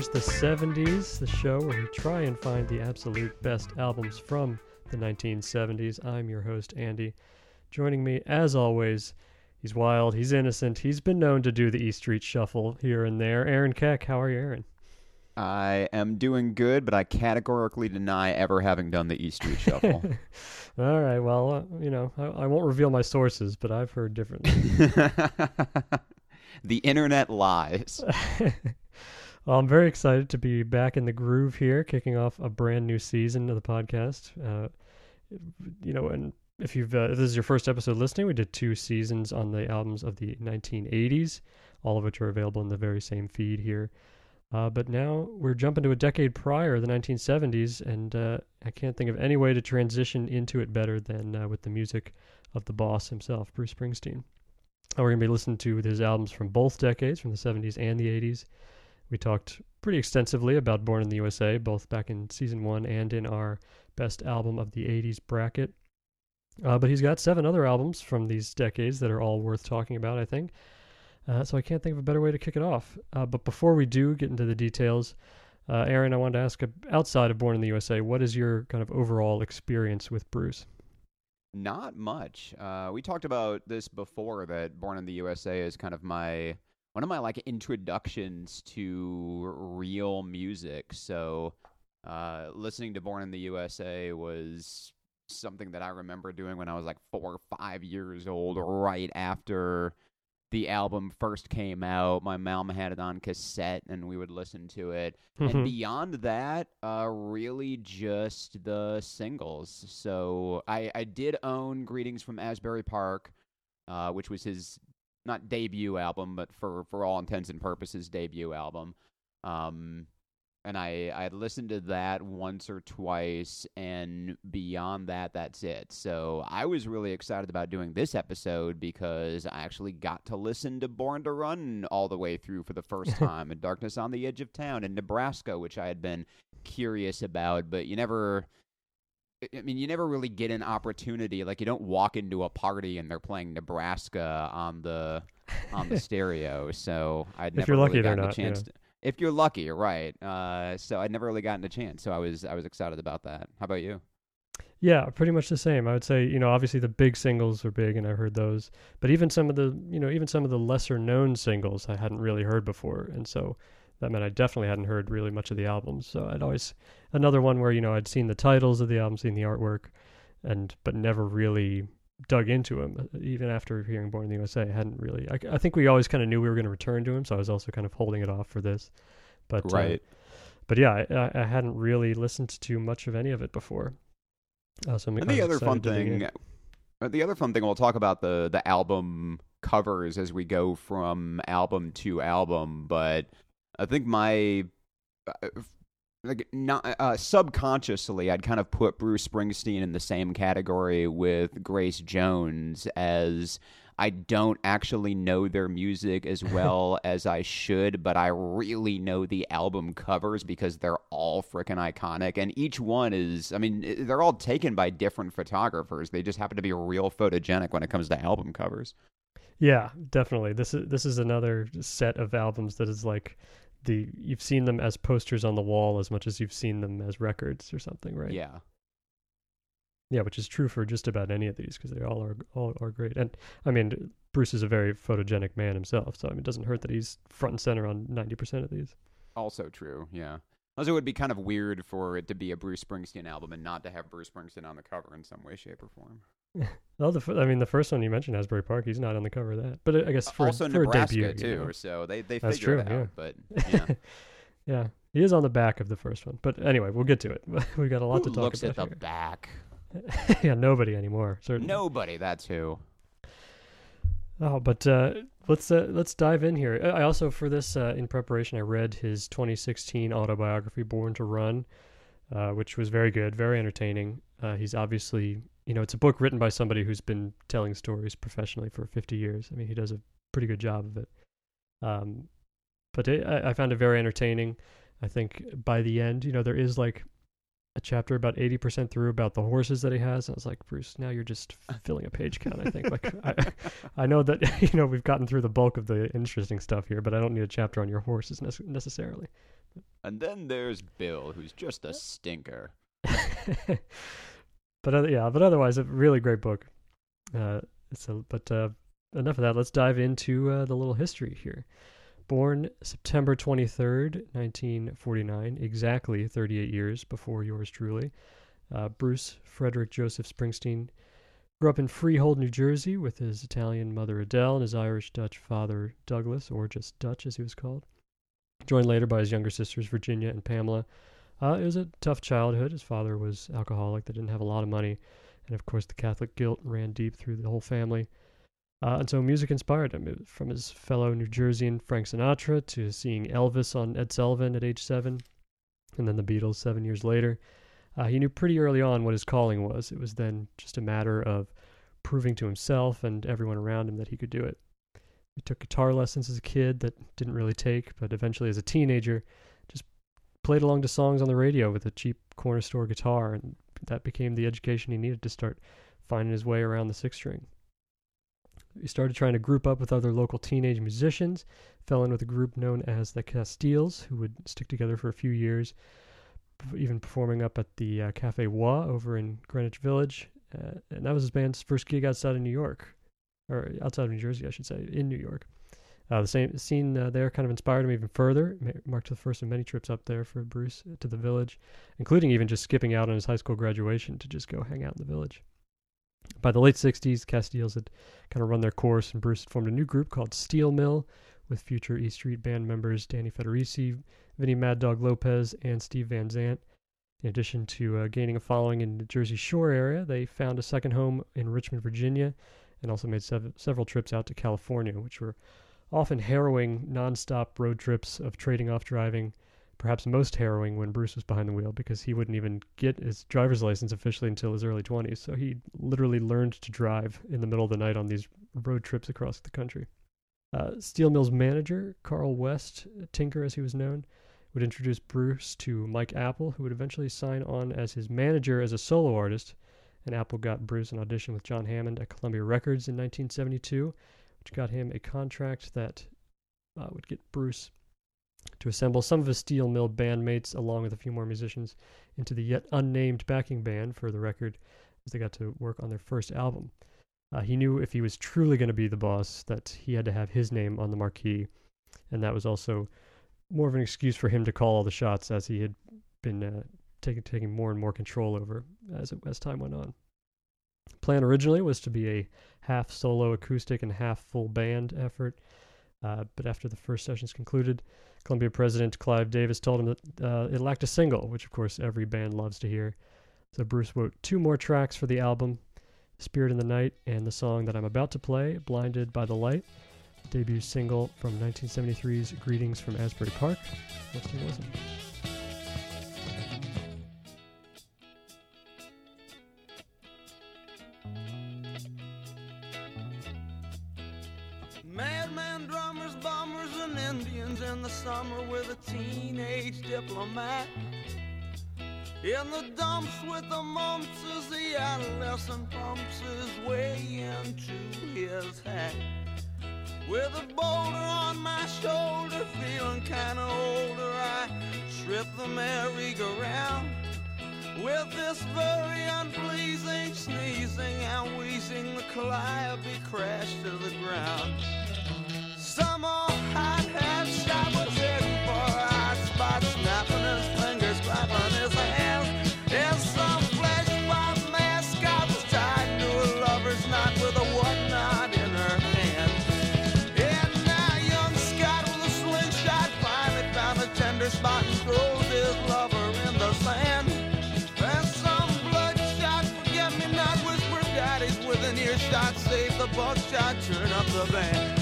Here's the 70s, the show where we try and find the absolute best albums from the 1970s. I'm your host, Andy. Joining me, as always, he's wild, he's innocent, he's been known to do the E Street Shuffle here and there. Aaron Keck, how are you, Aaron? I am doing good, but I categorically deny ever having done the E Street Shuffle. All right, well, uh, you know, I, I won't reveal my sources, but I've heard differently. the internet lies. well, I'm very excited to be back in the groove here, kicking off a brand new season of the podcast. Uh, you know, and if you've uh, if this is your first episode listening, we did two seasons on the albums of the 1980s, all of which are available in the very same feed here. Uh, but now we're jumping to a decade prior, the 1970s, and uh, I can't think of any way to transition into it better than uh, with the music of the boss himself, Bruce Springsteen. We're going to be listening to his albums from both decades, from the 70s and the 80s. We talked pretty extensively about Born in the USA, both back in season one and in our best album of the 80s bracket. Uh, but he's got seven other albums from these decades that are all worth talking about, I think. Uh, so I can't think of a better way to kick it off. Uh, but before we do get into the details, uh, Aaron, I wanted to ask, uh, outside of Born in the USA, what is your kind of overall experience with Bruce? Not much. Uh, we talked about this before that Born in the USA is kind of my one of my like introductions to real music. So uh, listening to Born in the USA was something that I remember doing when I was like four or five years old, right after the album first came out. My mom had it on cassette, and we would listen to it. Mm-hmm. And beyond that, uh, really just the singles. So I, I did own "Greetings from Asbury Park," uh, which was his not debut album, but for for all intents and purposes, debut album. Um, and I I had listened to that once or twice, and beyond that, that's it. So I was really excited about doing this episode because I actually got to listen to Born to Run all the way through for the first time, and Darkness on the Edge of Town in Nebraska, which I had been curious about, but you never. I mean, you never really get an opportunity. Like, you don't walk into a party and they're playing Nebraska on the on the stereo. So I'd If never you're lucky, really gotten not, a chance. yeah. To, if you're lucky, you're right. Uh, so I'd never really gotten a chance. So I was I was excited about that. How about you? Yeah, pretty much the same. I would say, you know, obviously the big singles are big and I heard those, but even some of the, you know, even some of the lesser known singles I hadn't really heard before. And so that meant I definitely hadn't heard really much of the albums. So I'd always another one where, you know, I'd seen the titles of the album, seen the artwork and but never really dug into them even after hearing Born in the USA. I hadn't really I, I think we always kind of knew we were going to return to him, so I was also kind of holding it off for this. But uh, but yeah, I, I hadn't really listened to much of any of it before. Uh, so And the other fun excited to dig in. thing, uh, the other fun thing, we'll talk about the the album covers as we go from album to album. But I think my uh, like not uh, subconsciously, I'd kind of put Bruce Springsteen in the same category with Grace Jones as. I don't actually know their music as well as I should, but I really know the album covers because they're all freaking iconic. And each one is, I mean, they're all taken by different photographers. They just happen to be real photogenic when it comes to album covers. Yeah, definitely. This is this is another set of albums that is like the you've seen them as posters on the wall as much as you've seen them as records or something, right? Yeah. Yeah, which is true for just about any of these because they all are all are great. And I mean, Bruce is a very photogenic man himself, so I mean, it doesn't hurt that he's front and center on ninety percent of these. Also true, yeah. Also, it would be kind of weird for it to be a Bruce Springsteen album and not to have Bruce Springsteen on the cover in some way, shape, or form. Well, the I mean, the first one you mentioned, Asbury Park, he's not on the cover of that, but I guess for also for Nebraska a debut, too, you know. so they they That's figure it true, out. yeah. But yeah, yeah, he is on the back of the first one. But anyway, we'll get to it. we got a lot who to talk looks about at the here. back? yeah, nobody anymore. Certainly. Nobody. That's who. Oh, but uh, let's uh, let's dive in here. I I also for this uh, in preparation, I read his 2016 autobiography, Born to Run, uh, which was very good, very entertaining. Uh, he's obviously, you know, it's a book written by somebody who's been telling stories professionally for 50 years. I mean, he does a pretty good job of it. Um, but it, I, I found it very entertaining. I think by the end, you know, there is like a chapter about 80% through about the horses that he has. I was like, Bruce, now you're just filling a page count, I think. like, I, I know that, you know, we've gotten through the bulk of the interesting stuff here, but I don't need a chapter on your horses ne- necessarily. And then there's Bill, who's just a stinker. but yeah, but otherwise, a really great book. Uh, so, but uh, enough of that. Let's dive into uh, the little history here. Born September 23rd, 1949, exactly 38 years before yours truly, uh, Bruce Frederick Joseph Springsteen grew up in Freehold, New Jersey, with his Italian mother Adele and his Irish Dutch father Douglas, or just Dutch as he was called. Joined later by his younger sisters Virginia and Pamela. Uh, it was a tough childhood. His father was alcoholic, they didn't have a lot of money, and of course the Catholic guilt ran deep through the whole family. Uh, and so music inspired him, from his fellow New Jerseyan Frank Sinatra to seeing Elvis on Ed Sullivan at age seven, and then the Beatles seven years later. Uh, he knew pretty early on what his calling was. It was then just a matter of proving to himself and everyone around him that he could do it. He took guitar lessons as a kid that didn't really take, but eventually as a teenager, played along to songs on the radio with a cheap corner store guitar, and that became the education he needed to start finding his way around the six string. He started trying to group up with other local teenage musicians, fell in with a group known as the Castiles, who would stick together for a few years, even performing up at the uh, Cafe Wha over in Greenwich Village. Uh, and that was his band's first gig outside of New York, or outside of New Jersey, I should say, in New York. Uh, the same scene uh, there kind of inspired him even further. Marked the first of many trips up there for Bruce to the village, including even just skipping out on his high school graduation to just go hang out in the village. By the late 60s, Castiles had kind of run their course, and Bruce had formed a new group called Steel Mill with future E Street Band members Danny Federici, Vinny Mad Dog Lopez, and Steve Van Zandt. In addition to uh, gaining a following in the Jersey Shore area, they found a second home in Richmond, Virginia, and also made sev- several trips out to California, which were often harrowing, nonstop road trips of trading off driving perhaps most harrowing when Bruce was behind the wheel because he wouldn't even get his driver's license officially until his early 20s. So he literally learned to drive in the middle of the night on these road trips across the country. Uh, Steel Mill's manager, Carl West, Tinker as he was known, would introduce Bruce to Mike Appel, who would eventually sign on as his manager as a solo artist. And Appel got Bruce an audition with John Hammond at Columbia Records in 1972, which got him a contract that uh, would get Bruce to assemble some of his steel mill bandmates, along with a few more musicians, into the yet unnamed backing band for the record as they got to work on their first album. Uh, he knew if he was truly going to be the boss, that he had to have his name on the marquee, and that was also more of an excuse for him to call all the shots, as he had been uh, taking taking more and more control over as as time went on. Plan originally was to be a half solo acoustic and half full band effort, uh, but after the first sessions concluded, Columbia president Clive Davis told him that uh, it lacked a single, which of course every band loves to hear. So Bruce wrote two more tracks for the album Spirit in the Night and the song that I'm about to play, Blinded by the Light, debut single from 1973's Greetings from Asbury Park. Let's listen. Adolescent pumps his way into his hat. With a boulder on my shoulder, feeling kinda older, I trip the merry-go-round. With this very unpleasing sneezing and wheezing, the calliope crashed to the ground. Turn up the band.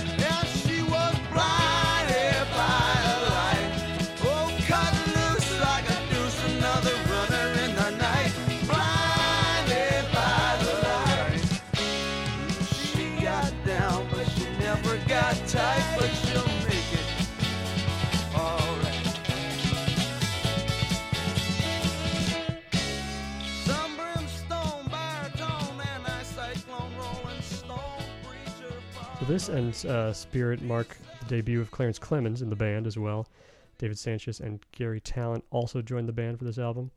This and uh, Spirit mark the debut of Clarence Clemons in the band as well. David Sancious and Garry Tallent also joined the band for this album.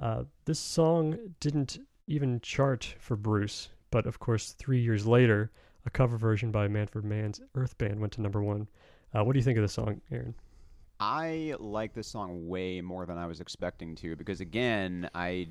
Uh, this song didn't even chart for Bruce, but of course, three years later, a cover version by Manfred Mann's Earth Band went to number one. Uh, what do you think of the song, Aaron? I like this song way more than I was expecting to because again, I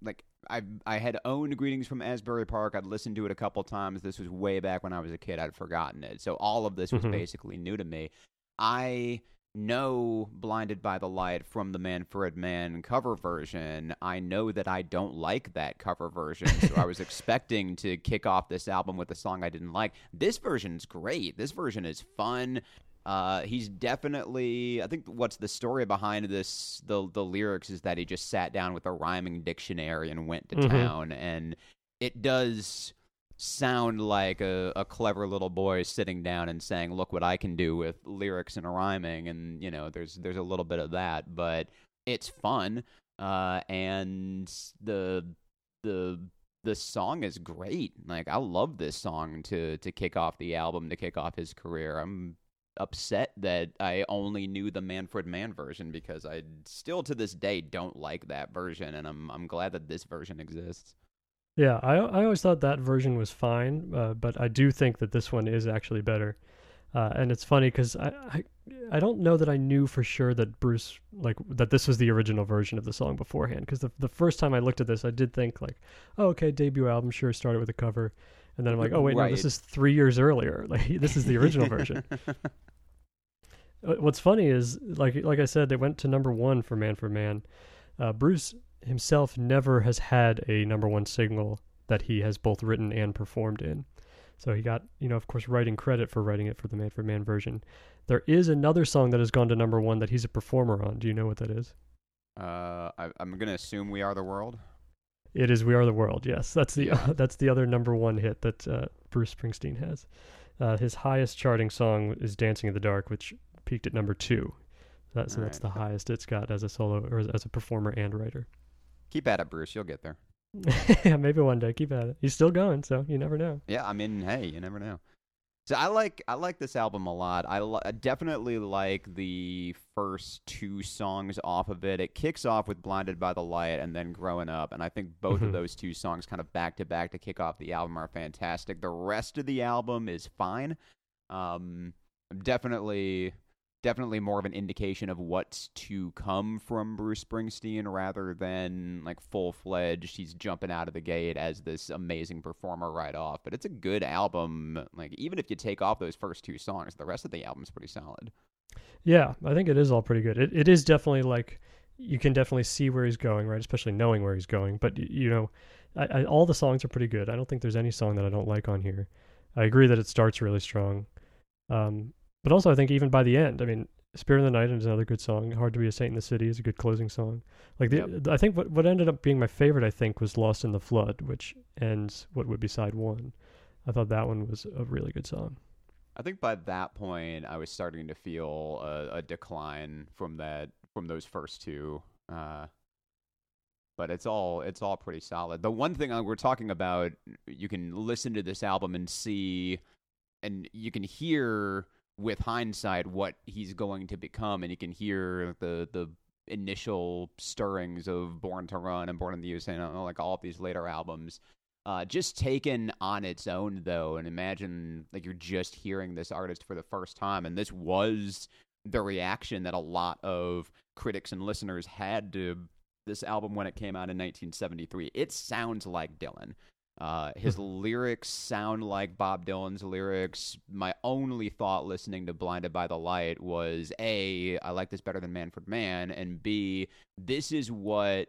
like I I had owned Greetings from Asbury Park. I'd listened to it a couple times. This was way back when I was a kid. I'd forgotten it. So all of this was Mhm. basically new to me. I know Blinded by the Light from the Manfred Mann cover version. I know that I don't like that cover version. So I was expecting to kick off this album with a song I didn't like. This version's great. This version is fun. Uh, he's definitely. I think what's the story behind this? The the lyrics is that he just sat down with a rhyming dictionary and went to Mhm. town, and it does sound like a, a clever little boy sitting down and saying, "Look what I can do with lyrics and rhyming," and you know, there's there's a little bit of that, but it's fun, uh, and the the the song is great. Like I love this song to to kick off the album, to kick off his career. I'm upset that I only knew the Manfred Mann version because I still to this day don't like that version, and I'm I'm glad that this version exists. Yeah, I I always thought that version was fine, uh, but I do think that this one is actually better. Uh, and it's funny because I, I I don't know that I knew for sure that Bruce like that this was the original version of the song beforehand. Because the the first time I looked at this, I did think like, oh, okay, debut album, sure, started with a cover, and then I'm like, oh wait, no, this is three years earlier. Like this is the original version. Uh, What's funny is like like I said, it went to number one for Manfred Mann. Uh, Bruce himself never has had a number one single that he has both written and performed in. So he got, you know, of course, writing credit for writing it for the Manfred Mann version. There is another song that has gone to number one that he's a performer on. Do you know what that is? Uh, I, I'm gonna assume we are the world. It is "We Are the World." Yes, that's the Yeah. that's the other number one hit that uh, Bruce Springsteen has. Uh, his highest charting song is "Dancing in the Dark," which peaked at number two. That, so that's the highest it's got as a solo or as- as a performer and writer. Keep at it, Bruce. You'll get there. yeah, maybe one day. Keep at it. He's still going, so you never know. Yeah, I mean, hey, you never know. So I like I like this album a lot. I, li- I definitely like the first two songs off of it. It kicks off with "Blinded by the Light" and then "Growing Up," and I think both Mhm. of those two songs, kind of back to back, to kick off the album, are fantastic. The rest of the album is fine. Um, I'm definitely, definitely more of an indication of what's to come from Bruce Springsteen rather than like full fledged. He's jumping out of the gate as this amazing performer right off. But it's a good album. Like even if you take off those first two songs, the rest of the album's pretty solid. Yeah, I think it is all pretty good. It it is definitely like you can definitely see where he's going, right? Especially knowing where he's going. But you know, I, I, all the songs are pretty good. I don't think there's any song that I don't like on here. I agree that it starts really strong, um, but also I think even by the end, I mean, "Spirit of the Night" is another good song. "Hard to Be a Saint in the City" is a good closing song. Like the, Yep. I think what what ended up being my favorite, I think, was "Lost in the Flood," which ends what would be side one. I thought that one was a really good song. I think by that point, I was starting to feel a, a decline from that from those first two. Uh, but it's all it's all pretty solid. The one thing uh, we're talking about, you can listen to this album and see, and you can hear with hindsight what he's going to become, and you can hear the the initial stirrings of Born to Run and Born in the USA, and like all of these later albums. Uh, just taken on its own, though, and imagine like you're just hearing this artist for the first time, and this was the reaction that a lot of critics and listeners had to this album when it came out in 1973. It sounds like Dylan. Uh, his lyrics sound like Bob Dylan's lyrics. My only thought listening to Blinded by the Light was A, I like this better than Manfred Mann, and B, this is what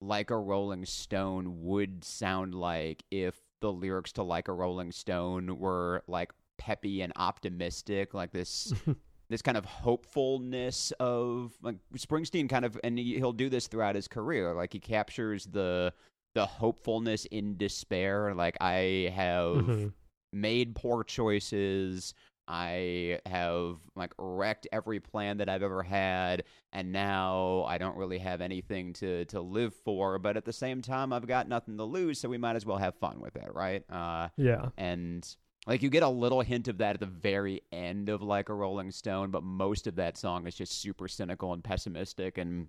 Like a Rolling Stone would sound like if the lyrics to Like a Rolling Stone were like peppy and optimistic, like this this kind of hopefulness of like Springsteen kind of and he- he'll do this throughout his career like he captures the the hopefulness in despair like I have Mhm. made poor choices I have like wrecked every plan that I've ever had and now I don't really have anything to to live for but at the same time I've got nothing to lose so we might as well have fun with it right uh Yeah. and Like you get a little hint of that at the very end of like a Rolling Stone, but most of that song is just super cynical and pessimistic and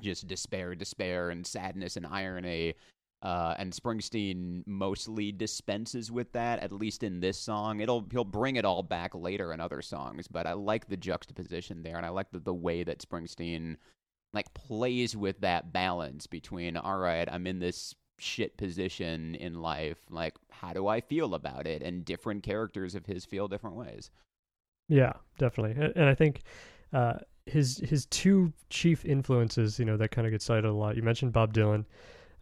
just despair, despair, and sadness and irony. Uh, and Springsteen mostly dispenses with that, at least in this song. It'll he'll bring it all back later in other songs, but I like the juxtaposition there, and I like the, the way that Springsteen like plays with that balance between all right, I'm in this shit position in life, like how do I feel about it? And different characters of his feel different ways. Yeah, definitely. And, I think uh, his his two chief influences, you know, that kind of get cited a lot. You mentioned Bob Dylan.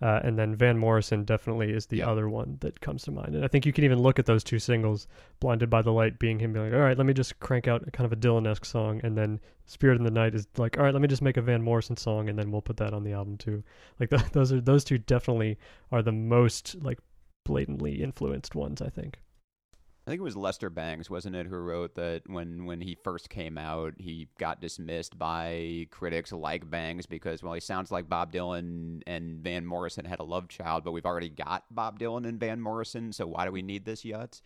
Uh, and then Van Morrison definitely is the Yeah. other one that comes to mind. And I think you can even look at those two singles, Blinded by the Light being him being like, all right, let me just crank out kind of a Dylan esque song. And then Spirit in the Night is like, all right, let me just make a Van Morrison song and then we'll put that on the album too. Like th- those are those two definitely are the most like blatantly influenced ones, I think. I think it was Lester Bangs, wasn't it, who wrote that when when he first came out, he got dismissed by critics like Bangs because well, he sounds like Bob Dylan and Van Morrison had a love child, but we've already got Bob Dylan and Van Morrison, so why do we need this Yuts?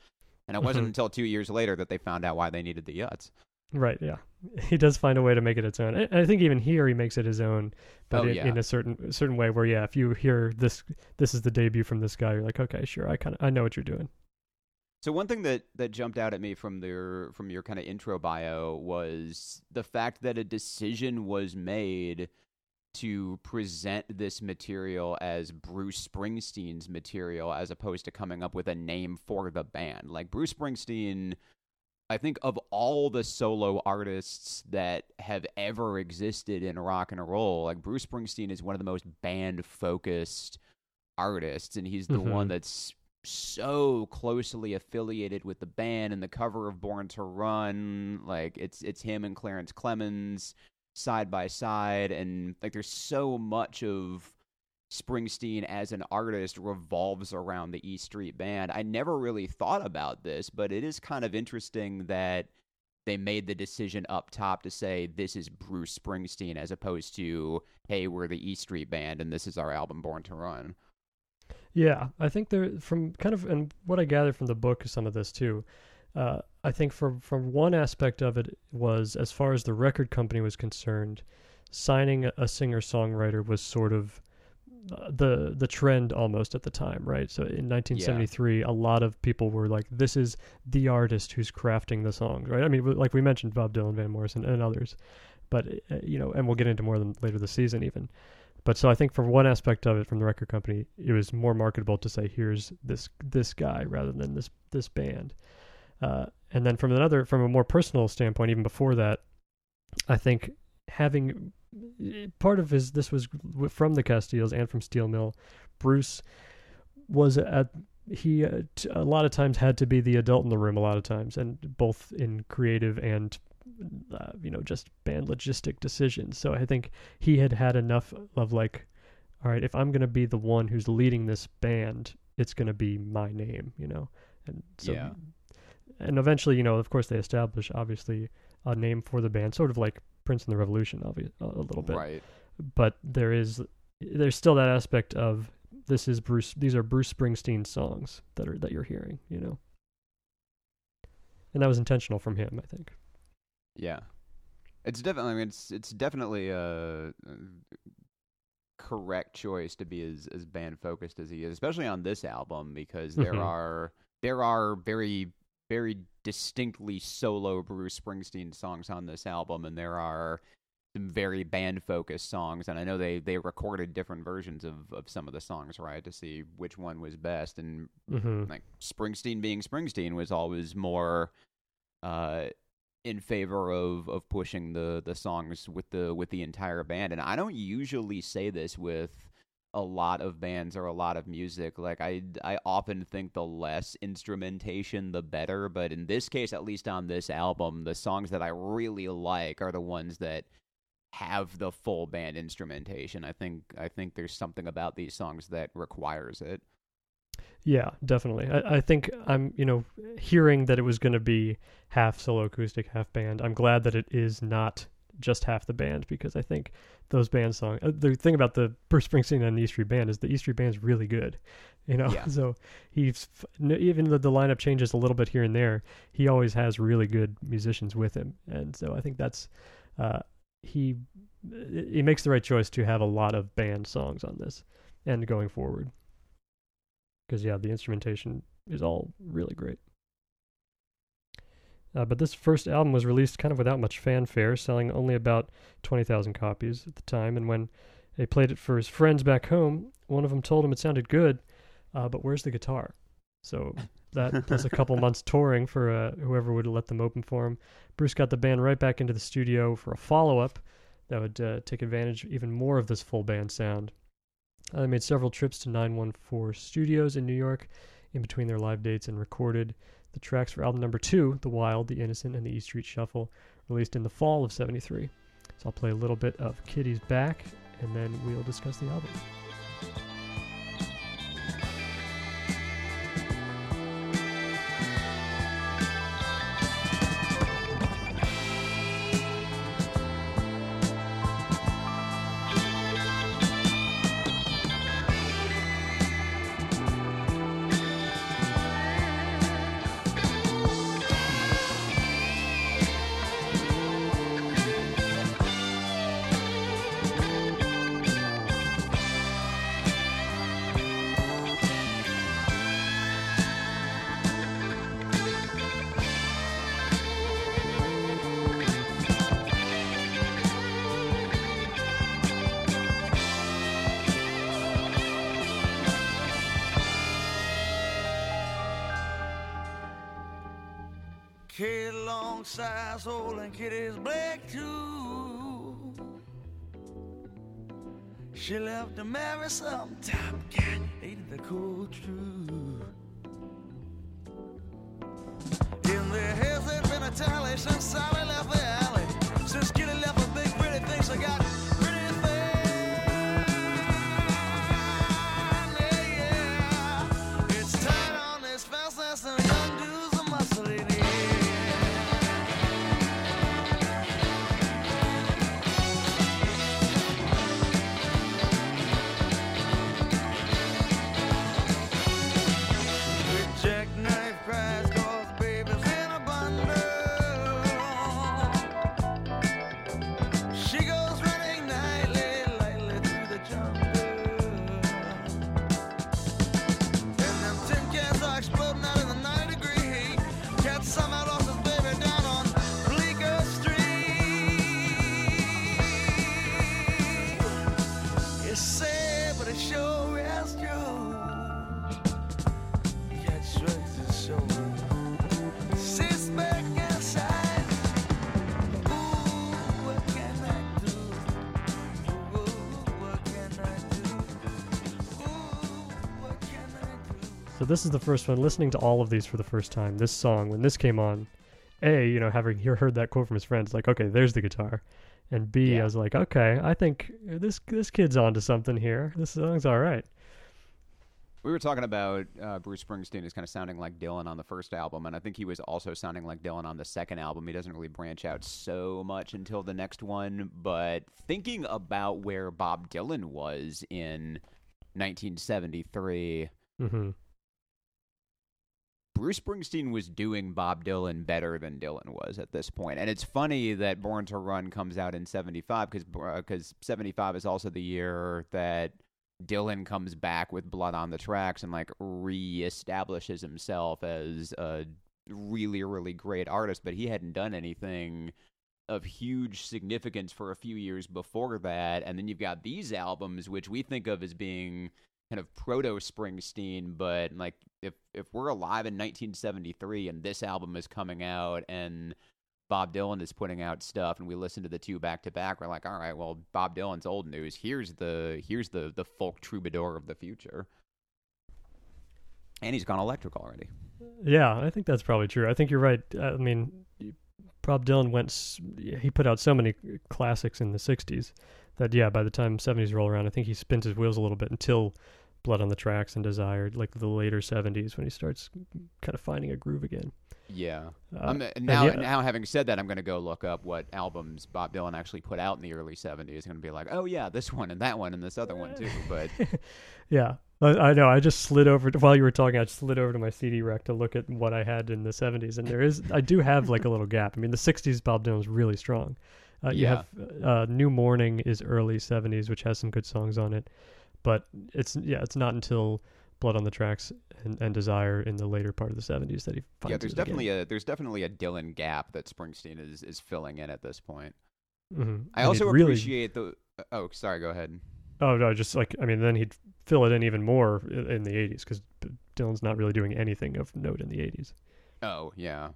And it wasn't Mhm. until two years later that they found out why they needed the Yuts. Right, yeah. He does find a way to make it its own. I think even here he makes it his own, but Oh, in, yeah. in a certain certain way where yeah, if you hear this this is the debut from this guy, you're like, okay, sure, I kind of I know what you're doing. So one thing that, that jumped out at me from their from your kind of intro bio was the fact that a decision was made to present this material as Bruce Springsteen's material as opposed to coming up with a name for the band. Like Bruce Springsteen I think of all the solo artists that have ever existed in rock and roll, like Bruce Springsteen is one of the most band focused artists and he's the Mhm. one that's so closely affiliated with the band and the cover of Born to Run, like it's it's him and Clarence Clemons side by side and like there's so much of Springsteen as an artist revolves around the E Street Band. I never really thought about this, but it is kind of interesting that they made the decision up top to say this is Bruce Springsteen as opposed to hey, we're the E Street Band and this is our album Born to Run. Yeah, I think there from kind of and what I gathered from the book is some of this too. Uh, I think from from one aspect of it was as far as the record company was concerned, signing a, a singer songwriter was sort of uh, the the trend almost at the time, right? So in 1973, a lot of people were like, "This is the artist who's crafting the songs," right? I mean, like we mentioned, Bob Dylan, Van Morrison, and others, but uh, you know, and we'll get into more of them later this season, even. But so I think for one aspect of it, from the record company, it was more marketable to say, "Here's this this guy," rather than this this band. Uh, and then from another, from a more personal standpoint, even before that, I think having part of his this was from the Castiles and from Steel Mill. Bruce was at he uh, t- a lot of times had to be the adult in the room a lot of times, and both in creative and uh, you know just band logistic decisions. So I think he had had enough of like, all right, if I'm gonna be the one who's leading this band, it's gonna be my name, you know, and so Yeah. and eventually, you know, of course, they establish obviously a name for the band, sort of like Prince and the Revolution, obviously a little bit. Right. But there is there's still that aspect of this is Bruce. These are Bruce Springsteen songs that are that you're hearing, you know. And that was intentional from him, I think. Yeah, it's definitely. I mean, it's it's definitely a, a correct choice to be as as band focused as he is, especially on this album because there Mhm. are there are very very distinctly solo Bruce Springsteen songs on this album, and there are some very band focused songs. And I know they they recorded different versions of of some of the songs, right, to see which one was best. And Mm-hmm. like Springsteen being Springsteen was always more uh in favor of of pushing the the songs with the with the entire band. And I don't usually say this with a lot of bands or a lot of music. Like I I often think the less instrumentation the better. But in this case at least on this album the songs that I really like are the ones that have the full band instrumentation. I think I think there's something about these songs that requires it Yeah, definitely. I, I think I'm, you know, hearing that it was going to be half solo acoustic, half band. I'm glad that it is not just half the band because I think those band songs. Uh, the thing about the Bruce Springsteen and the E Street Band is the E Street Band's really good, you know. Yeah. So he's even though the lineup changes a little bit here and there, he always has really good musicians with him, and so I think that's uh, he he makes the right choice to have a lot of band songs on this and going forward because yeah, the instrumentation is all really great. Uh, but this first album was released kind of without much fanfare, selling only about 20,000 copies at the time. And when they played it for his friends back home, one of them told him it sounded good, uh, but where's the guitar? So that plus a couple months touring for uh, whoever would let them open for him. Bruce got the band right back into the studio for a follow up that would uh, take advantage even more of this full band sound. Uh, they made several trips to 914 Studios in New York in between their live dates and recorded the tracks for album number two, The Wild, The Innocent, and The E Street Shuffle, released in the fall of 73. So I'll play a little bit of Kitty's Back, and then we'll discuss the album. To marry some top cat, ain't the cool truth. This is the first one. Listening to all of these for the first time, this song when this came on, a you know having he- heard that quote from his friends, like okay, there's the guitar, and B I Yeah. was like okay, I think this this kid's onto something here. This song's all right. We were talking about uh, Bruce Springsteen is kind of sounding like Dylan on the first album, and I think he was also sounding like Dylan on the second album. He doesn't really branch out so much until the next one, but thinking about where Bob Dylan was in 1973, hmm Bruce Springsteen was doing Bob Dylan better than Dylan was at this point. And it's funny that Born to Run comes out in 75 because because uh, 75 is also the year that Dylan comes back with Blood on the Tracks and like reestablishes himself as a really really great artist, but he hadn't done anything of huge significance for a few years before that. And then you've got these albums which we think of as being kind of proto Springsteen, but like if if we're alive in 1973 and this album is coming out and Bob Dylan is putting out stuff and we listen to the two back to back, we're like, all right, well, Bob Dylan's old news. Here's the here's the the folk troubadour of the future. And he's gone electric already. Yeah, I think that's probably true. I think you're right. I mean, Bob Dylan went. He put out so many classics in the '60s that yeah, by the time '70s roll around, I think he spins his wheels a little bit until Blood on the Tracks and Desired, like the later '70s when he starts kind of finding a groove again. Yeah. Uh, I'm, now, yeah, now having said that, I'm going to go look up what albums Bob Dylan actually put out in the early '70s. I'm going to be like, oh yeah, this one and that one and this other one too. But yeah, I, I know. I just slid over to, while you were talking. I slid over to my CD rack to look at what I had in the '70s, and there is I do have like a little gap. I mean, the '60s Bob Dylan Dylan's really strong. Uh, you Yeah. have uh, New Morning is early '70s, which has some good songs on it, but it's yeah, it's not until Blood on the Tracks and, and Desire in the later part of the '70s that he finds yeah, there's it again. definitely a there's definitely a Dylan gap that Springsteen is is filling in at this point. Mhm. I And also really, appreciate the. Oh, sorry. Go ahead. Oh no, just like I mean, then he'd fill it in even more in the '80s because Dylan's not really doing anything of note in the '80s. Oh yeah.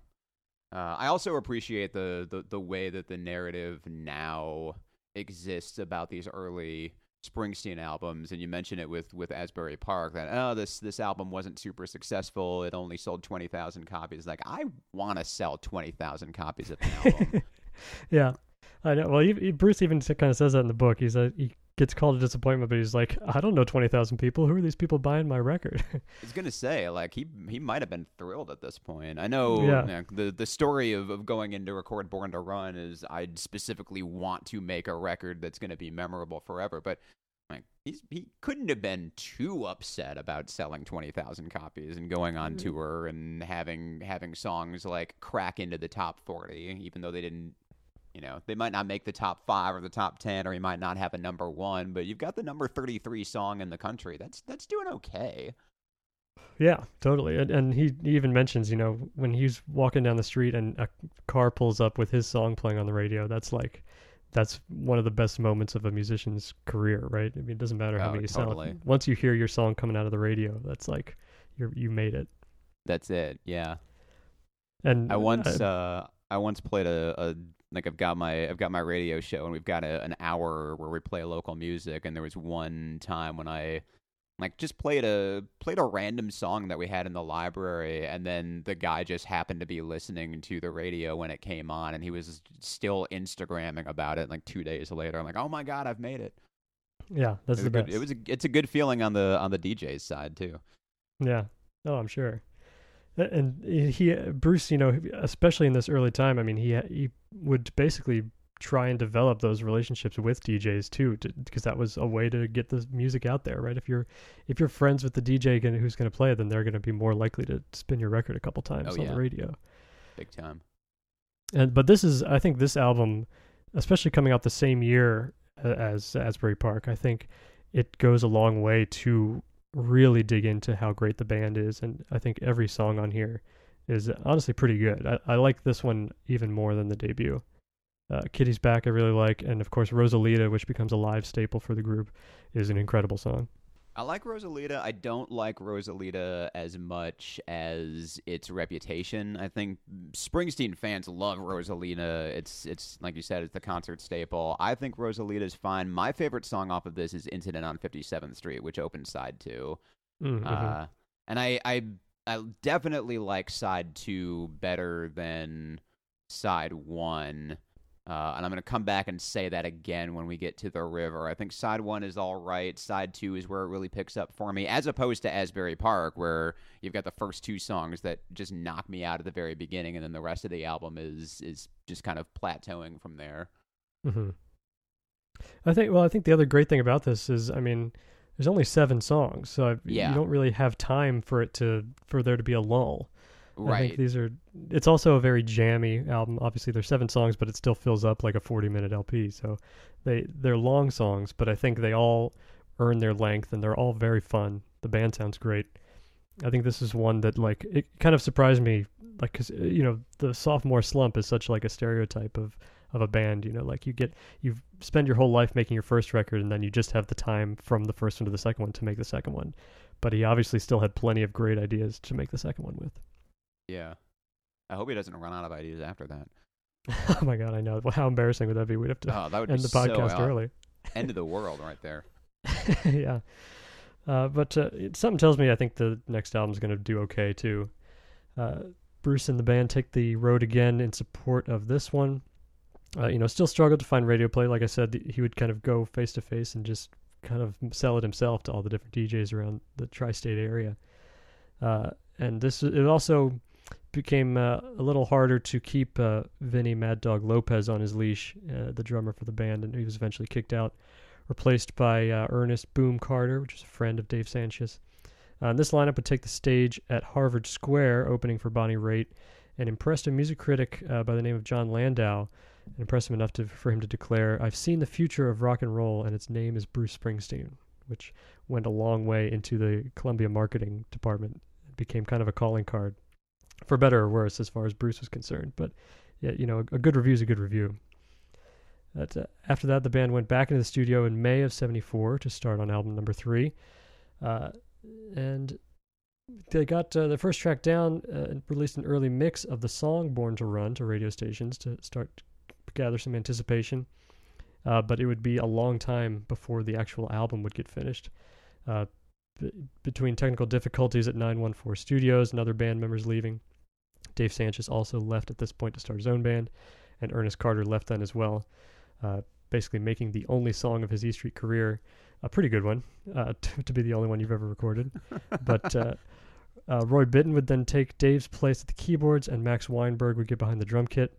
Uh, I also appreciate the, the the way that the narrative now exists about these early Springsteen albums, and you mention it with with Asbury Park that oh this this album wasn't super successful. It only sold twenty thousand copies. Like I want to sell twenty thousand copies of an album. yeah, I know. Well, he, he- Bruce even kind of says that in the book. He's a, he gets called a disappointment, but he's like, I don't know twenty thousand people. Who are these people buying my record? I was gonna say, like he he might have been thrilled at this point. I know Yeah. you know, the the story of, of going in to record Born to Run is I specifically want to make a record that's gonna be memorable forever. But like he's he couldn't have been too upset about selling twenty thousand copies and going on Mm. tour and having having songs like crack into the top forty, even though they didn't. You know, they might not make the top five or the top ten, or he might not have a number one, but you've got the number thirty-three song in the country. That's that's doing okay. yeah, totally. And, and he, he even mentions, you know, when he's walking down the street and a car pulls up with his song playing on the radio. That's like, that's one of the best moments of a musician's career, right? I mean, it doesn't matter how Oh, many you totally. Once you hear your song coming out of the radio, that's like, you're you made it. That's it. Yeah. And I once uh, uh I once played a, a like I've got my I've got my radio show and we've got a, an hour where we play local music and there was one time when I like just played a played a random song that we had in the library and then the guy just happened to be listening to the radio when it came on and he was still instagramming about it like 2 days later I'm like oh my god I've made it yeah, that's it the a good, best. it was a, it's a good feeling on the on the DJ's side too Yeah. Oh, I'm sure. And he, Bruce, you know, especially in this early time, I mean, he he would basically try and develop those relationships with DJs too, because that was a way to get the music out there, right? If you're if you're friends with the DJ gonna, who's going to play it, then they're going to be more likely to spin your record a couple times Oh, on yeah. the radio. big time And but this is, I think, this album, especially coming out the same year uh, as Asbury Park, I think it goes a long way to really dig into how great the band is, and I think every song on here is honestly pretty good. I, I like this one even more than the debut. Uh, Kitty's Back I really like, and of course Rosalita, which becomes a live staple for the group, is an incredible song. I like Rosalita. I don't like Rosalita as much as its reputation. I think Springsteen fans love Rosalita. It's it's like you said, it's the concert staple. I think Rosalita's fine. My favorite song off of this is Incident on 57th Street, which opens side 2. Mm, mhm. Uh, and I, I I definitely like side 2 better than side 1. Uh, and I'm going to come back and say that again when we get to the river. I think side one is all right. Side two is where it really picks up for me, as opposed to Asbury Park, where you've got the first two songs that just knock me out at the very beginning, and then the rest of the album is is just kind of plateauing from there. hmm I think. Well, I think the other great thing about this is, I mean, there's only seven songs, so Yeah. you don't really have time for it to for there to be a lull. I Right. think these are. It's also a very jammy album. Obviously, there's seven songs, but it still fills up like a 40 minute LP. So they they're long songs, but I think they all earn their length and they're all very fun. The band sounds great. I think this is one that like it kind of surprised me, like because uh, you know the sophomore slump is such like a stereotype of of a band. You know, like you get you spend your whole life making your first record, and then you just have the time from the first one to the second one to make the second one. But he obviously still had plenty of great ideas to make the second one with. Yeah. I hope he doesn't run out of ideas after that. oh my god, I know. Well, how embarrassing would that be? We'd have to Oh, that would end the podcast uh, early. End of the world right there. yeah. Uh, but uh, something tells me I think the next album's going to do okay too. Uh, Bruce and the band take the road again in support of this one. Uh, you know, still struggled to find radio play. Like I said, he would kind of go face to face and just kind of sell it himself to all the different DJs around the tri-state area. Uh, and this it also became uh, a little harder to keep uh, Vinny Mad Dog Lopez on his leash, uh, the drummer for the band, and he was eventually kicked out, replaced by uh, Ernest Boom Carter, which is a friend of Dave Sancious. Uh, this lineup would take the stage at Harvard Square, opening for Bonnie Raitt, and impressed a music critic uh, by the name of Jon Landau, and impressed him enough to, for him to declare, "I've seen the future of rock and roll, and its name is Bruce Springsteen," which went a long way into the Columbia marketing department. It became kind of a calling card for better or worse as far as Bruce was concerned. But yeah, you know, a, a good review is a good review. Uh, after that, the band went back into the studio in May of '74 to start on album number three, uh, and they got uh, the first track down uh, and released an early mix of the song "Born to Run" to radio stations to start to gather some anticipation. Uh, but it would be a long time before the actual album would get finished. Uh, b- between technical difficulties at 914 Studios and other band members leaving, Dave Sancious also left at this point to start his own band, and Ernest Carter left then as well, uh, basically making the only song of his E Street career a pretty good one, uh, to, to be the only one you've ever recorded. but uh, uh, Roy Bittan would then take Dave's place at the keyboards, and Max Weinberg would get behind the drum kit.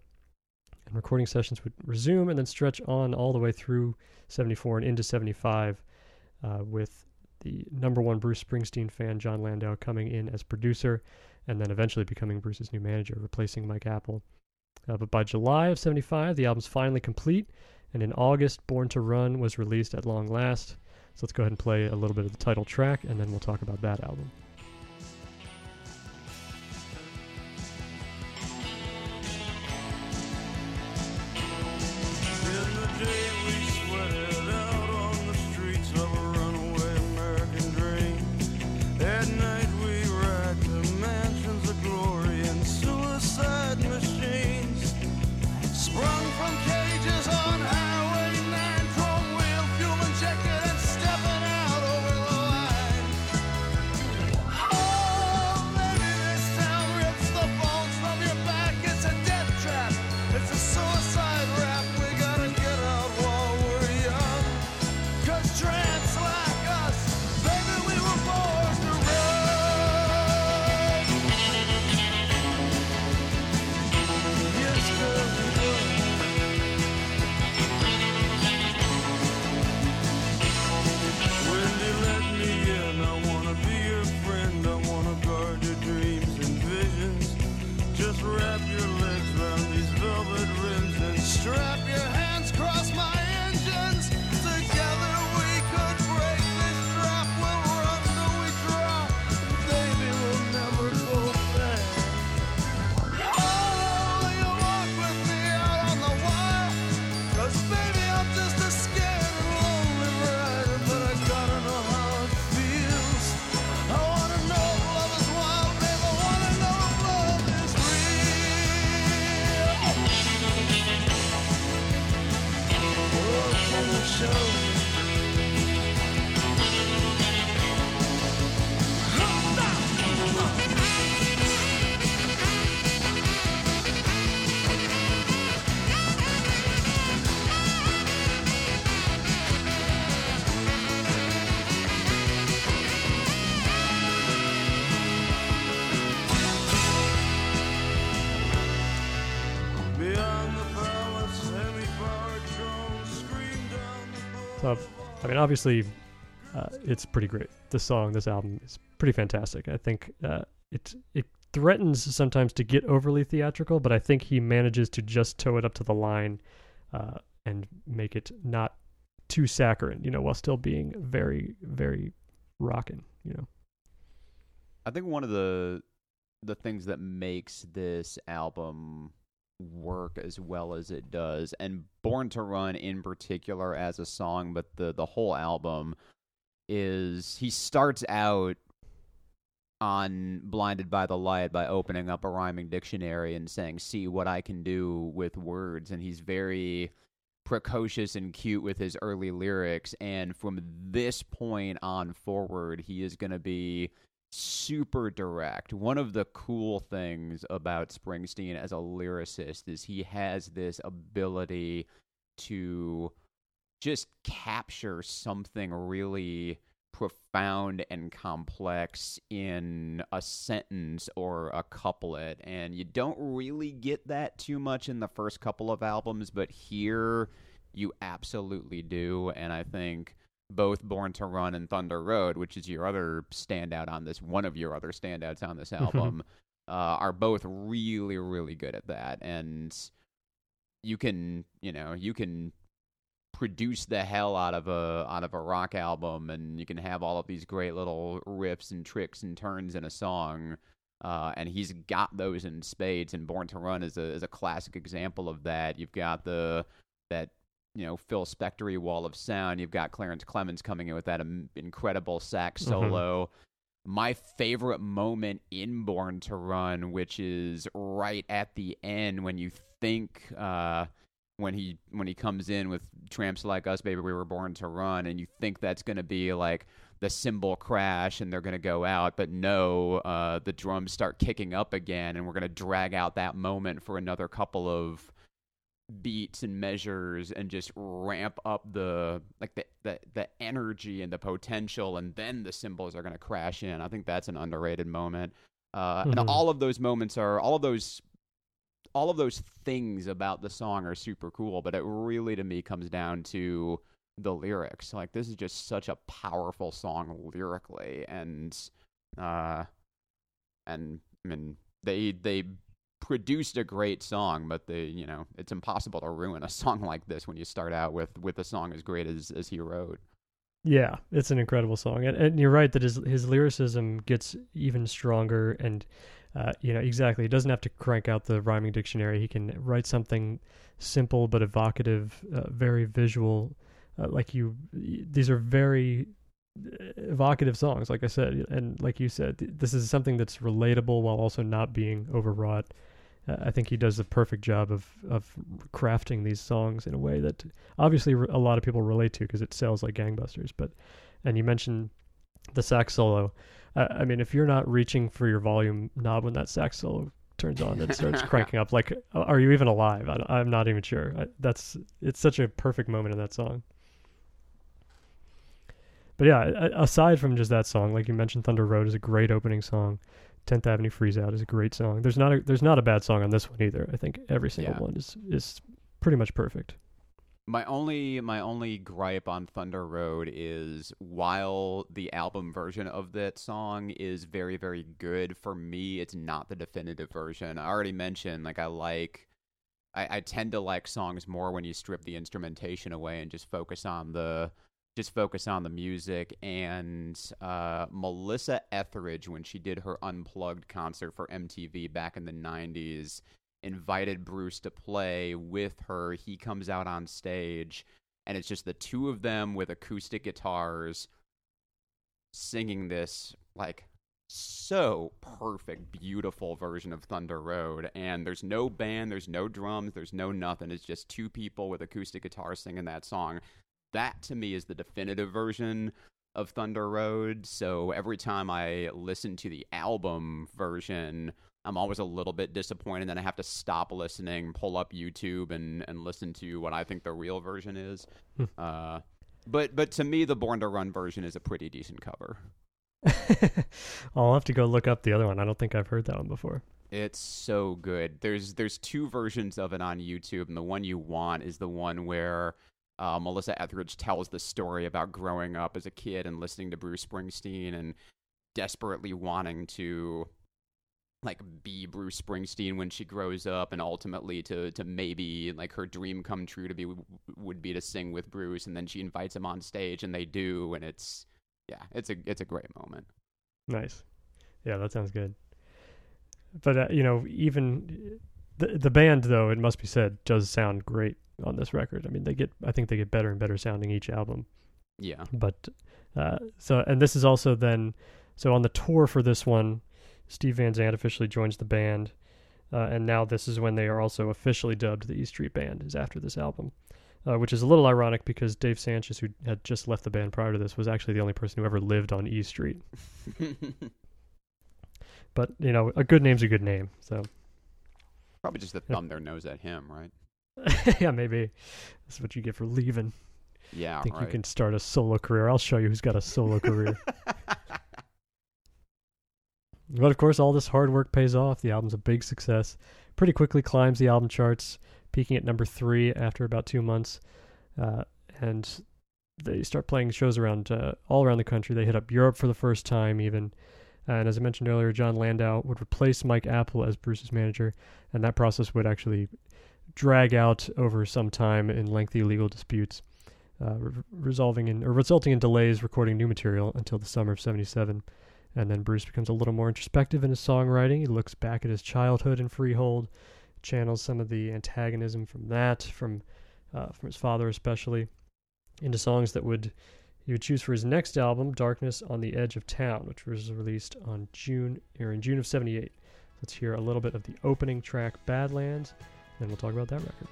And recording sessions would resume and then stretch on all the way through 74 and into 75 uh, with the number one Bruce Springsteen fan, Jon Landau, coming in as producer and then eventually becoming Bruce's new manager, replacing Mike Appel. Uh, but by July of 75, the album's finally complete, and in August, Born to Run was released at long last. So let's go ahead and play a little bit of the title track, and then we'll talk about that album. I mean, obviously, uh, it's pretty great. This song, this album is pretty fantastic. I think uh, it it threatens sometimes to get overly theatrical, but I think he manages to just toe it up to the line uh, and make it not too saccharine, you know, while still being very, very rocking, you know. I think one of the the things that makes this album work as well as it does, and Born to Run in particular as a song, but the the whole album is he starts out on Blinded by the Light by opening up a rhyming dictionary and saying, See what I can do with words. And he's very precocious and cute with his early lyrics. And from this point on forward, he is going to be super direct. One of the cool things about Springsteen as a lyricist is he has this ability to just capture something really profound and complex in a sentence or a couplet and you don't really get that too much in the first couple of albums but here you absolutely do and i think both born to run and thunder road which is your other standout on this one of your other standouts on this album uh, are both really really good at that. And you can you know you can produce the hell out of a out of a rock album and you can have all of these great little riffs and tricks and turns in a song uh, and he's got those in spades and born to run is a is a classic example of that. You've got the that you know Phil Spectory wall of sound you've got Clarence Clemons coming in with that incredible sax Mhm. solo my favorite moment in Born to Run, which is right at the end when you think uh, when he when he comes in with Tramps Like Us, Baby, We Were Born to Run, and you think that's going to be like the cymbal crash and they're going to go out, but no, uh, the drums start kicking up again, and we're going to drag out that moment for another couple of beats and measures and just ramp up the like the the, the energy and the potential and then the cymbals are going to crash in. I think that's an underrated moment. Uh, Mhm. and all of those moments are all of those all of those things about the song are super cool but it really to me comes down to the lyrics. Like this is just such a powerful song lyrically and uh and i mean they they produced a great song, but the you know, it's impossible to ruin a song like this when you start out with with a song as great as as he wrote. Yeah, it's an incredible song, and, and you're right that his his lyricism gets even stronger, and uh, you know exactly. He doesn't have to crank out the rhyming dictionary. He can write something simple but evocative, uh, very visual. Uh, like you, these are very evocative songs, like I said, and like you said, this is something that's relatable while also not being overwrought. Uh, I think he does the perfect job of of crafting these songs in a way that obviously a lot of people relate to because it sells like gangbusters. But and you mentioned the sax solo. Uh, I mean, if you're not reaching for your volume knob when that sax solo turns on and starts cranking up, like, are you even alive? I, am not even sure. I, that's it's such a perfect moment in that song. But yeah, aside from just that song, like you mentioned, Thunder Road is a great opening song. Tenth Avenue Freeze Out is a great song. There's not a there's not a bad song on this one either. I think every single Yeah. one is is pretty much perfect. My only my only gripe on Thunder Road is while the album version of that song is very very good for me, it's not the definitive version. I already mentioned like I like I, I tend to like songs more when you strip the instrumentation away and just focus on the just focus on the music and uh, Melissa Etheridge when she did her unplugged concert for MTV back in the 90s invited Bruce to play with her. He comes out on stage, and it's just the two of them with acoustic guitars singing this like so perfect, beautiful version of Thunder Road. And there's no band, there's no drums, there's no nothing. It's just two people with acoustic guitars singing that song. That to me is the definitive version of Thunder Road. So every time I listen to the album version, I'm always a little bit disappointed. Then I have to stop listening, pull up YouTube, and and listen to what I think the real version is. Hmm. uh, but but to me, the Born to Run version is a pretty decent cover. I'll have to go look up the other one. I don't think I've heard that one before. It's so good. There's there's two versions of it on YouTube, and the one you want is the one where uh, Melissa Etheridge tells the story about growing up as a kid and listening to Bruce Springsteen and desperately wanting to like be Bruce Springsteen when she grows up, and ultimately to to maybe like her dream come true to be would be to sing with Bruce, and then she invites him on stage, and they do, and it's yeah, it's a it's a great moment. Nice. Yeah, that sounds good. But uh, you know, even the the band, though, it must be said, does sound great on this record. I mean, they get, I think they get better and better sounding each album. Yeah, But uh, so, and this is also then, so on the tour for this one, Steve Van Zandt officially joins the band, uh, and now this is when they are also officially dubbed the E Street Band. Is after this album. Uh, which is a little ironic because Dave Sancious, who had just left the band prior to this, was actually the only person who ever lived on E Street. But you know, a good name's a good name. So probably just to thumb their nose at him, right? yeah, maybe that's what you get for leaving. Yeah, I think you can start a solo career. I'll show you who's got a solo career. But of course, all this hard work pays off. The album's a big success. Pretty quickly climbs the album charts, peaking at number three after about two months. Uh, and they start playing shows around uh, all around the country. They hit up Europe for the first time, even. And as I mentioned earlier, Jon Landau would replace Mike Appel as Bruce's manager, and that process would actually drag out over some time in lengthy legal disputes, uh, re- resolving in or resulting in delays recording new material until the summer of '77. And then Bruce becomes a little more introspective in his songwriting. He looks back at his childhood in Freehold, channels some of the antagonism from that, from uh, from his father especially, into songs that would he would choose for his next album, Darkness on the Edge of Town, which was released on June or in June of '78. Let's hear a little bit of the opening track, Badlands, then we'll talk about that record.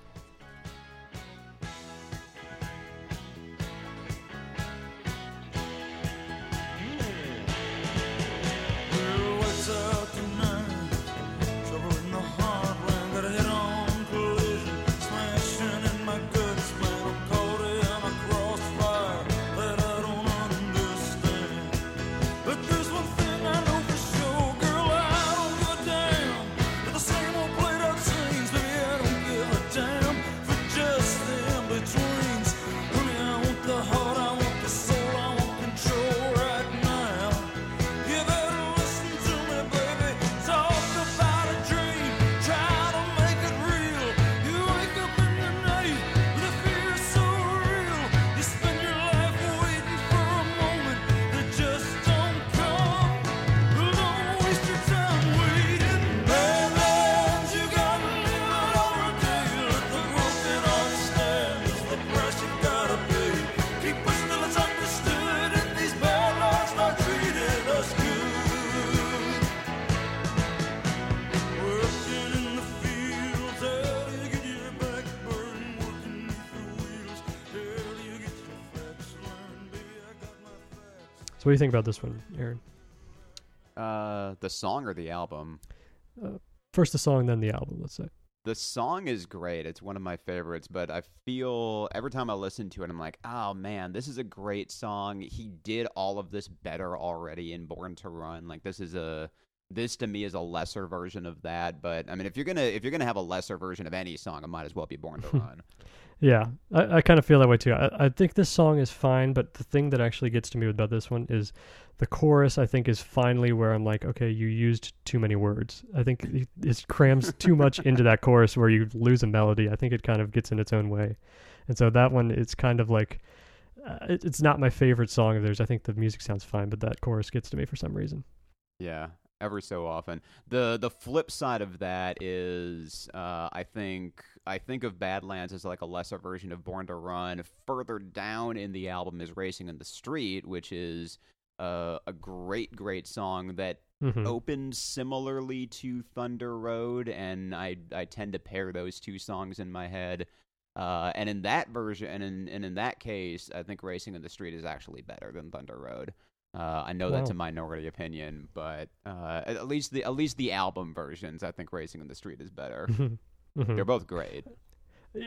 So, what do you think about this one, Aaron? Uh, the song or the album? First the song, then the album. Let's say. The song is great. It's one of my favorites, but I feel every time I listen to it, I'm like, oh man, this is a great song. He did all of this better already in Born to Run. Like this is a this to me is a lesser version of that. But I mean, if you're gonna if you're gonna have a lesser version of any song, it might as well be Born to Run. Yeah, I, I kind of feel that way too. I, I think this song is fine, but the thing that actually gets to me about this one is the chorus. I think is finally where I'm like, okay, you used too many words. I think it, it crams too much into that chorus where you lose a melody. I think it kind of gets in its own way, and so that one it's kind of like uh, it, it's not my favorite song of theirs. I think the music sounds fine, but that chorus gets to me for some reason. Yeah, every so often. the The flip side of that is, uh, I think, I think of Badlands as like a lesser version of Born to Run. Further down in the album is Racing in the Street, which is uh, a great, great song that Mhm. opens similarly to Thunder Road, and I I tend to pair those two songs in my head. Uh, and in that version, and in and in that case, I think Racing in the Street is actually better than Thunder Road. Uh, I know that's a minority opinion, but uh, at at least the at least the album versions, I think Racing in the Street is better. Mhm. They're both great.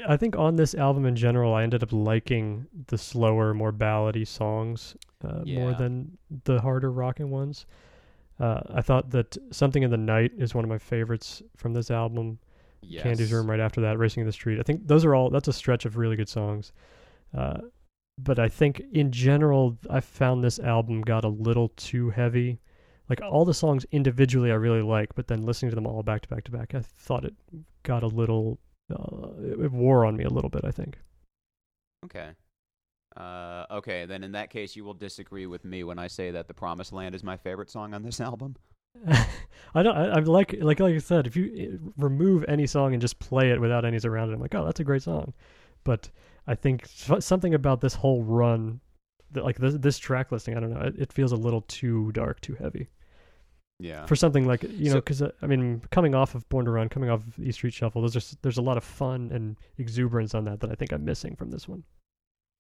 I think on this album in general, I ended up liking the slower, more ballady songs uh, more than the harder rocking ones. Uh, I thought that "Something in the Night" is one of my favorites from this album. Yes. Candy's Room right after that, Racing in the Street. I think those are all. That's a stretch of really good songs. Uh, but I think in general, I found this album got a little too heavy. Like all the songs individually, I really like, but then listening to them all back to back to back, I thought it got a little. Uh, it, wore on me a little bit. I think. Okay. Uh, okay, then in that case, you will disagree with me when I say that "The Promised Land" is my favorite song on this album. I don't. I, like like like I said, if you remove any song and just play it without any's around it, I'm like, oh, that's a great song. But I think something about this whole run, like this this track listing, I don't know, it, it feels a little too dark, too heavy Yeah. for something like you know, So- because uh, I mean, coming off of Born to Run, coming off of East Street Shuffle, those are there's a lot of fun and exuberance on that that I think I'm missing from this one.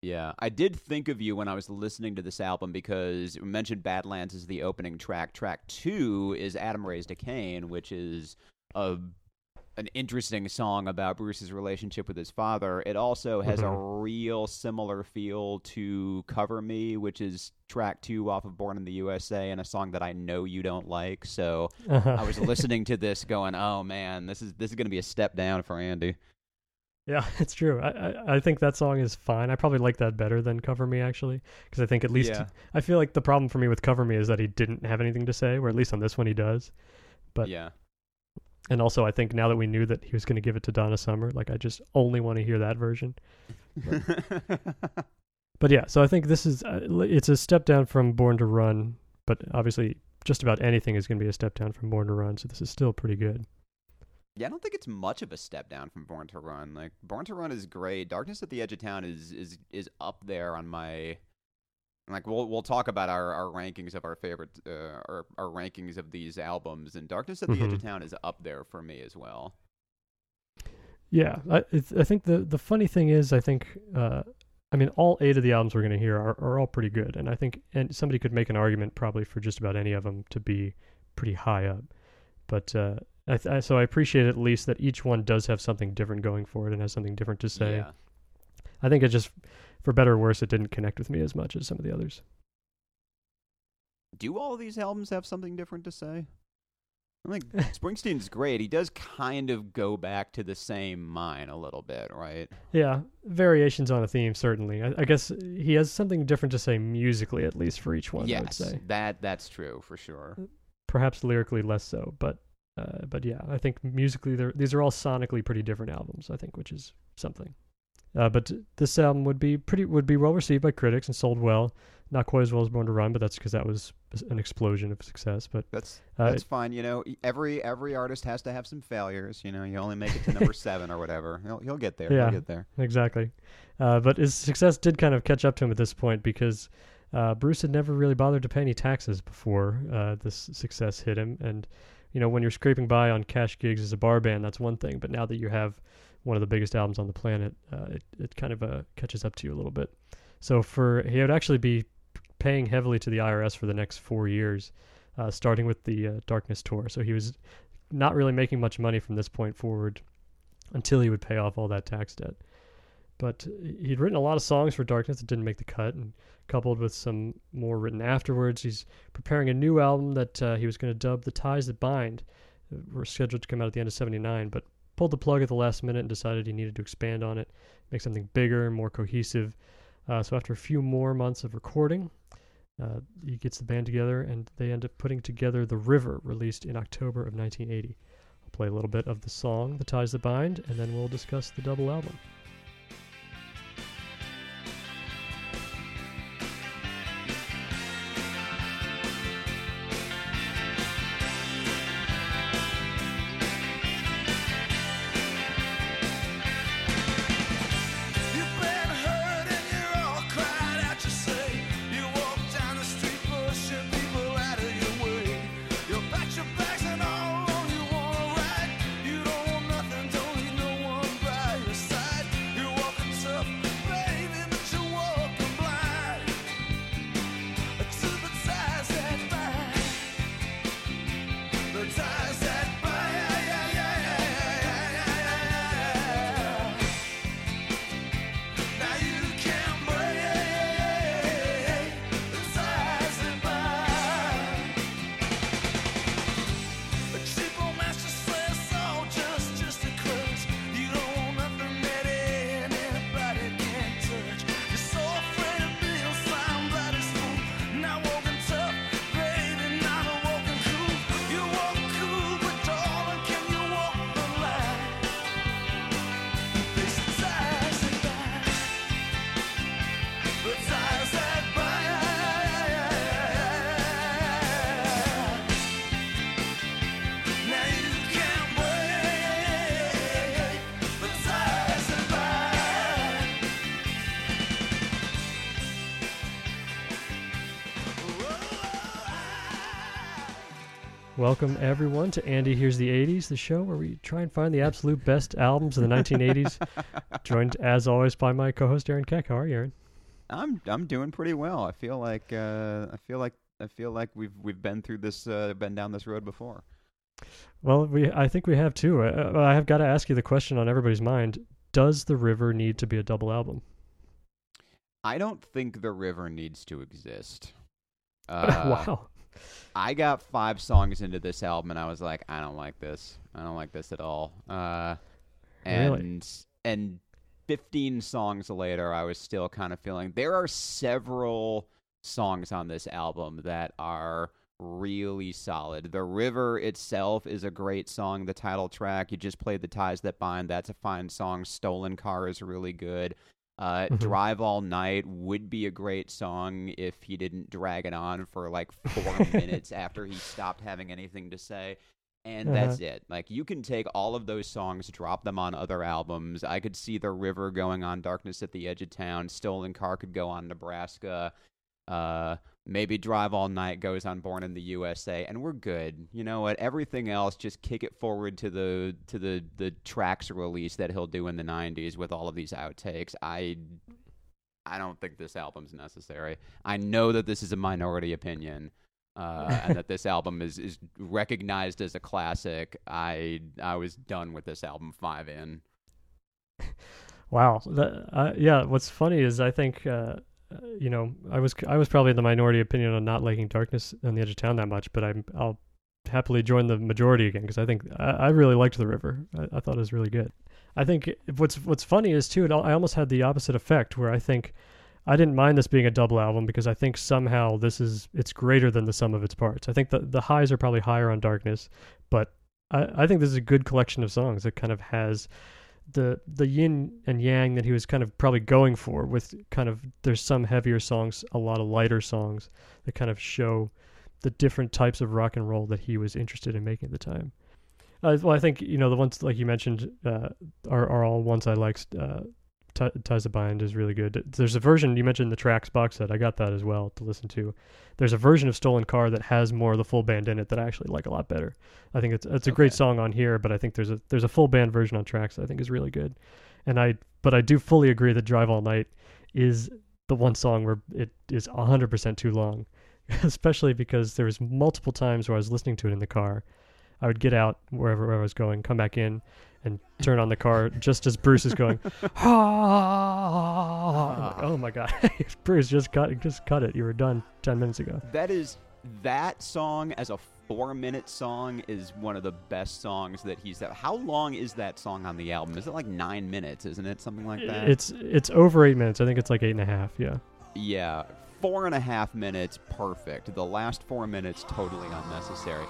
Yeah, I did think of you when I was listening to this album because we mentioned Badlands is the opening track. Track two is Adam Raised a Cain, which is a an interesting song about Bruce's relationship with his father, it also has a mm-hmm. real similar feel to "Cover Me," which is track two off of "Born in the USA," and a song that I know you don't like. So I was listening to this, going, "Oh man, this is this is going to be a step down for Andy." Yeah, it's true. I, I, I think that song is fine. I probably like that better than Cover Me actually, because I think at least Yeah. I feel like the problem for me with Cover Me is that he didn't have anything to say, where at least on this one he does. But- yeah, And also, I think now that we knew that he was going to give it to Donna Summer, like I just only want to hear that version. But yeah, so I think this is uh, it's a step down from Born to Run, but obviously just about anything is going to be a step down from Born to Run. So this is still pretty good. yeah. I don't think it's much of a step down from "Born to Run." Like "Born to Run" is great. "Darkness at the Edge of Town" is is is up there on my. Like we'll we'll talk about our, our rankings of our favorite uh, our our rankings of these albums, and "Darkness at the Edge of Mhm. Town" is up there for me as well. Yeah, I it's, I think the the funny thing is, I think, uh, I mean, all eight of the albums we're going to hear are, are all pretty good, and I think and somebody could make an argument probably for just about any of them to be pretty high up. But uh, I, th- I so I appreciate at least that each one does have something different going for it and has something different to say. Yeah. I think it just, for better or worse, it didn't connect with me as much as some of the others. Do all these albums have something different to say? I think Springsteen's great. He does kind of go back to the same mine a little bit, right? Yeah, variations on a theme certainly. I, I guess he has something different to say musically, at least for each one. I would yes, say. that that's true for sure. perhaps lyrically less so, but uh, but yeah, I think musically they're these are all sonically pretty different albums. I think, which is something. Uh, but this album would be pretty would be well received by critics and sold well. Not quite as well as Born to Run, but that's because that was an explosion of success. But That's uh, that's fine. You know, every every artist has to have some failures. You know, you only make it to number seven or whatever. He'll he'll get there. Yeah. He'll get there. exactly. Uh, but his success did kind of catch up to him at this point because uh, Bruce had never really bothered to pay any taxes before uh, this success hit him. And you know, when you're scraping by on cash gigs as a bar band, that's one thing. But now that you have one of the biggest albums on the planet, uh, it it kind of uh, catches up to you a little bit. So for he would actually be paying heavily to the IRS for the next four years, uh, starting with the uh, Darkness tour. So he was not really making much money from this point forward until he would pay off all that tax debt. But he'd written a lot of songs for Darkness that didn't make the cut, and coupled with some more written afterwards, he's preparing a new album that uh, he was going to dub "The Ties That Bind." Uh, Were scheduled to come out at the end of '79, but pulled the plug at the last minute and decided he needed to expand on it, make something bigger and more cohesive. Uh, so after a few more months of recording, uh, he gets the band together, and they end up putting together "The River," released in October of 1980. I'll play a little bit of the song "The Ties That Bind," and then we'll discuss the double album. Welcome everyone to Andy Here's the 80s, the show where we try and find the absolute best albums of the 1980s. Joined as always by my co-host Aaron Keck. How are you, Aaron? I'm I'm doing pretty well. I feel like uh, I feel like I feel like we've we've been through this uh, been down this road before. Well, we I think we have too. Uh, I have got to ask you the question on everybody's mind: Does the river need to be a double album? I don't think the river needs to exist. Uh, wow. I got five songs into this album and I was like, I don't like this. I don't like this at all. Uh, Really? and and 15 songs later, I was still kind of feeling. There are several songs on this album that are really solid. The River itself is a great song. The title track, you just played The Ties That Bind. That's a fine song. Stolen Car is really good. Uh, Mhm. Drive All Night would be a great song if he didn't drag it on for like four minutes after he stopped having anything to say. And Uh-huh. that's it. Like, you can take all of those songs, drop them on other albums. I could see The River going on Darkness at the Edge of Town. Stolen Car could go on Nebraska. Uh, maybe Drive All Night goes on Born in the USA, and we're good. You know what? Everything else, just kick it forward to the to the the tracks release that he'll do in the '90s with all of these outtakes. I I don't think this album's necessary. I know that this is a minority opinion. Uh, and that this album is, is recognized as a classic. I I was done with this album five in. Wow. That, uh, yeah. What's funny is I think uh, you know I was I was probably in the minority opinion on not liking Darkness on the Edge of Town that much, but I'm I'll happily join the majority again because I think I, I really liked the River. I, I thought it was really good. I think what's what's funny is too. It, I almost had the opposite effect where I think I didn't mind this being a double album because I think somehow this is it's greater than the sum of its parts. I think the the highs are probably higher on Darkness, but I, I think this is a good collection of songs that kind of has the the yin and yang that he was kind of probably going for with kind of there's some heavier songs, a lot of lighter songs that kind of show the different types of rock and roll that he was interested in making at the time. Uh, well, I think you know the ones like you mentioned uh, are are all ones I liked. Uh, T- Ties of Bind is really good. There's a version you mentioned the tracks box set. I got that as well to listen to. There's a version of Stolen Car that has more of the full band in it that I actually like a lot better. I think it's it's a great song on here, but I think there's a there's a full band version on tracks that I think is really good. And I but I do fully agree that Drive All Night is the one song where it is 100% too long, especially because there was multiple times where I was listening to it in the car. I would get out wherever, wherever I was going, come back in, and turn on the car just as Bruce is going. I'm like, ah. oh my god, Bruce, just cut, just cut it. You were done ten minutes ago. That is that song as a four minute song is one of the best songs that he's. How long is that song on the album? Is it like nine minutes? Isn't it something like that? It's it's over eight minutes. I think it's like eight and a half. Yeah. yeah, four and a half minutes, perfect. The last four minutes, totally unnecessary.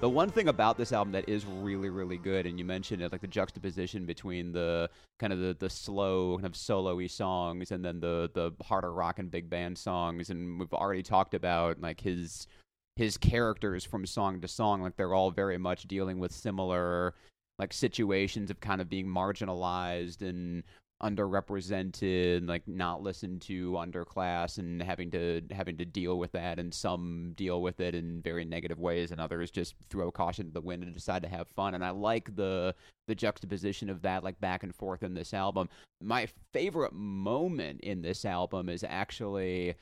The one thing about this album that is really, really good, and you mentioned it, like the juxtaposition between the kind of the, the slow, kind of solo-y songs, and then the the harder rock and big band songs, and we've already talked about like his his characters from song to song, like they're all very much dealing with similar like situations of kind of being marginalized and underrepresented, like not listened to, underclass, and having to having to deal with that. And some deal with it in very negative ways, and others just throw caution to the wind and decide to have fun. And I like the the juxtaposition of that, like back and forth in this album. My favorite moment in this album is actually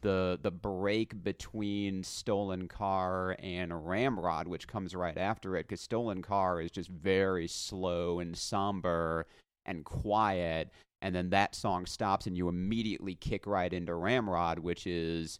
the the break between Stolen Car and Ramrod, which comes right after it, because Stolen Car is just very slow and somber and quiet, and then that song stops, and you immediately kick right into Ramrod, which is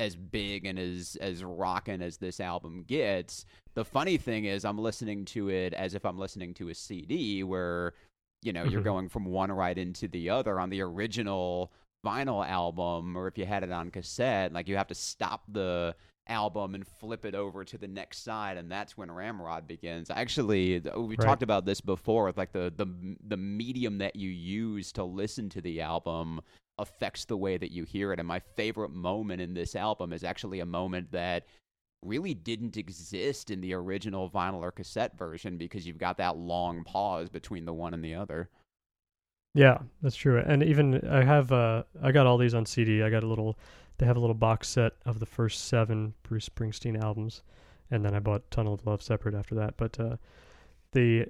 as big and as as rocking as this album gets. The funny thing is, I'm listening to it as if I'm listening to a CD, where you know you're Mhm. going from one right into the other on the original vinyl album or if you had it on cassette like you have to stop the album and flip it over to the next side and that's when ramrod begins actually we Right. talked about this before with like the, the the medium that you use to listen to the album affects the way that you hear it and my favorite moment in this album is actually a moment that really didn't exist in the original vinyl or cassette version because you've got that long pause between the one and the other Yeah, that's true. And even I have uh I got all these on CD. I got a little they have a little box set of the first 7 Bruce Springsteen albums and then I bought Tunnel of Love separate after that. But uh the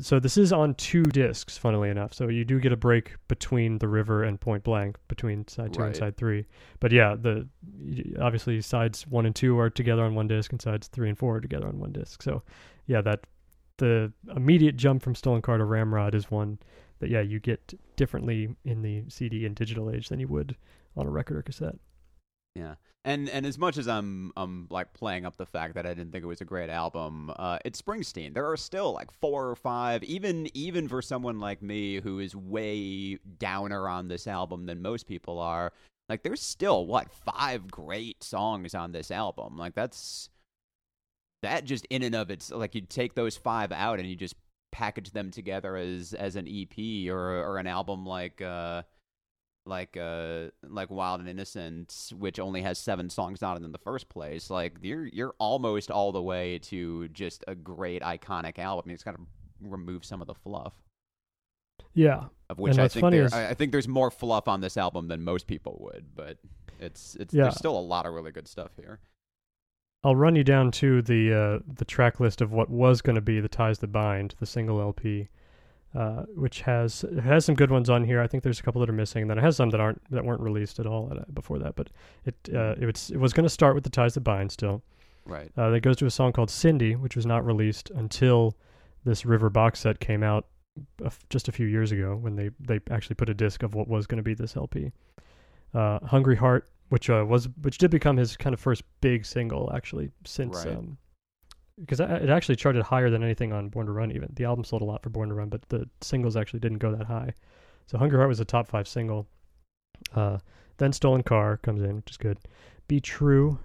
so this is on two discs, funnily enough. So you do get a break between the river and Point Blank, between side two and side three. But yeah, the obviously sides one and two are together on one disc, and sides three and four are together on one disc. So yeah, that the immediate jump from Stolen Car to Ramrod is one that yeah you get differently in the CD and digital age than you would on a record or cassette. Yeah. And and as much as I'm I'm like playing up the fact that I didn't think it was a great album, uh, it's Springsteen. There are still like four or five, even even for someone like me who is way downer on this album than most people are. Like there's still what five great songs on this album. Like that's that just in and of it's like you take those five out and you just package them together as as an EP or or an album like uh like uh like Wild and Innocent, which only has seven songs on it in the first place, like you're you're almost all the way to just a great iconic album. You just gotta remove some of the fluff. Yeah, Of which I think there, is- I I think there's more fluff on this album than most people would, but it's it's Yeah. there's still a lot of really good stuff here. I'll run you down to the uh, the track list of what was going to be the ties that bind, the single LP, uh, which has has some good ones on here. I think there's a couple that are missing, and then it has some that aren't that weren't released at all at, before that. But it uh, it was it was going to start with the ties that bind still. Right. Uh, that goes to a song called Cindy, which was not released until this River box set came out a f- just a few years ago when they, they actually put a disc of what was going to be this LP. Uh, Hungry Heart, which uh, was which did become his kind of first big single actually since Right. um, because it actually charted higher than anything on Born to Run. Even the album sold a lot for Born to Run, but the singles actually didn't go that high. So Hunger Heart was a top five single. Uh, then Stolen Car comes in, which is good. Be True,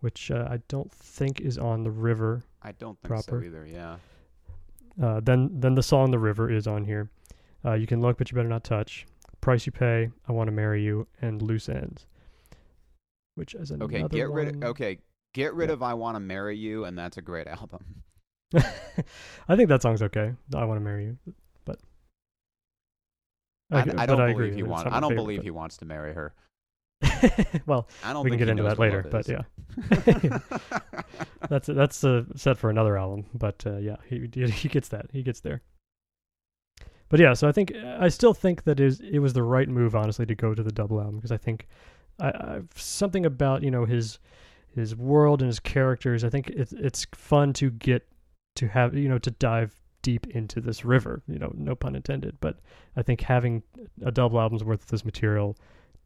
which uh, I don't think is on the River. I don't think Proper. so either, yeah. Uh, then then the song The River is on here. Uh, you can look, but you better not touch. Price you pay. I want to marry you, and loose ends. Which is another Okay, get rid of okay, get rid Yeah. of I Wanna Marry You and that's a great album. I think that song's okay. I want to marry you, but I, g- I but don't agree believe he wants I don't favorite, believe but- he wants to marry her. well, I don't we can get into that later. But yeah, that's that's uh, set for another album. But uh, yeah, he he gets that. He gets there. But yeah, so I think I still think that is it was the right move, honestly, to go to the double album because I think I, I something about you know his his world and his characters. I think it's it's fun to get to have you know to dive deep into this river. You know, no pun intended. But I think having a double album's worth of this material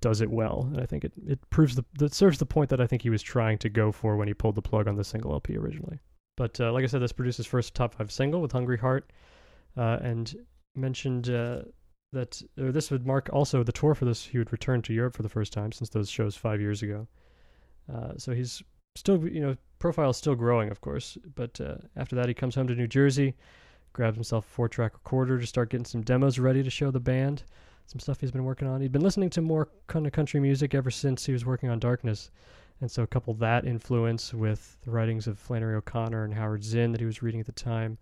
does it well, and I think it it proves the that serves the point that I think he was trying to go for when he pulled the plug on the single LP originally. But uh, like I said, this produced his first top five single with "Hungry Heart," uh, and mentioned uh, that this would mark also the tour for this. He would return to Europe for the first time since those shows five years ago. Uh, so he's still, you know, profile is still growing, of course. But uh, after that, he comes home to New Jersey, grabs himself a four-track recorder to start getting some demos ready to show the band. Some stuff he's been working on. He'd been listening to more kind of country music ever since he was working on Darkness. And so a couple that influence with the writings of Flannery O'Connor and Howard Zinn that he was reading at the time,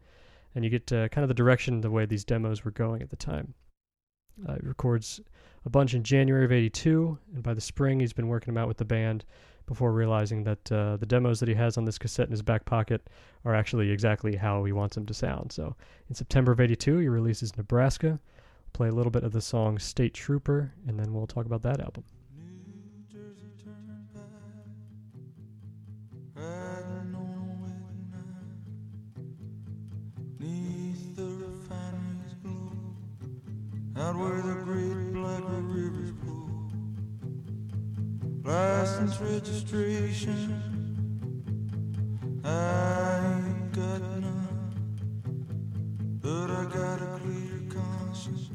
and you get uh, kind of the direction the way these demos were going at the time. Uh, he records a bunch in January of '82, and by the spring he's been working them out with the band before realizing that uh, the demos that he has on this cassette in his back pocket are actually exactly how he wants them to sound. So in September of '82, he releases Nebraska. Play a little bit of the song State Trooper, and then we'll talk about that album. New Jersey Turnpike, License registration, I ain't got none, but I got a clear conscience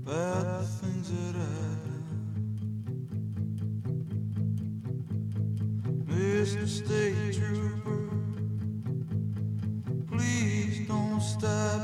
about the things that done. Mr. State Trooper, please don't stop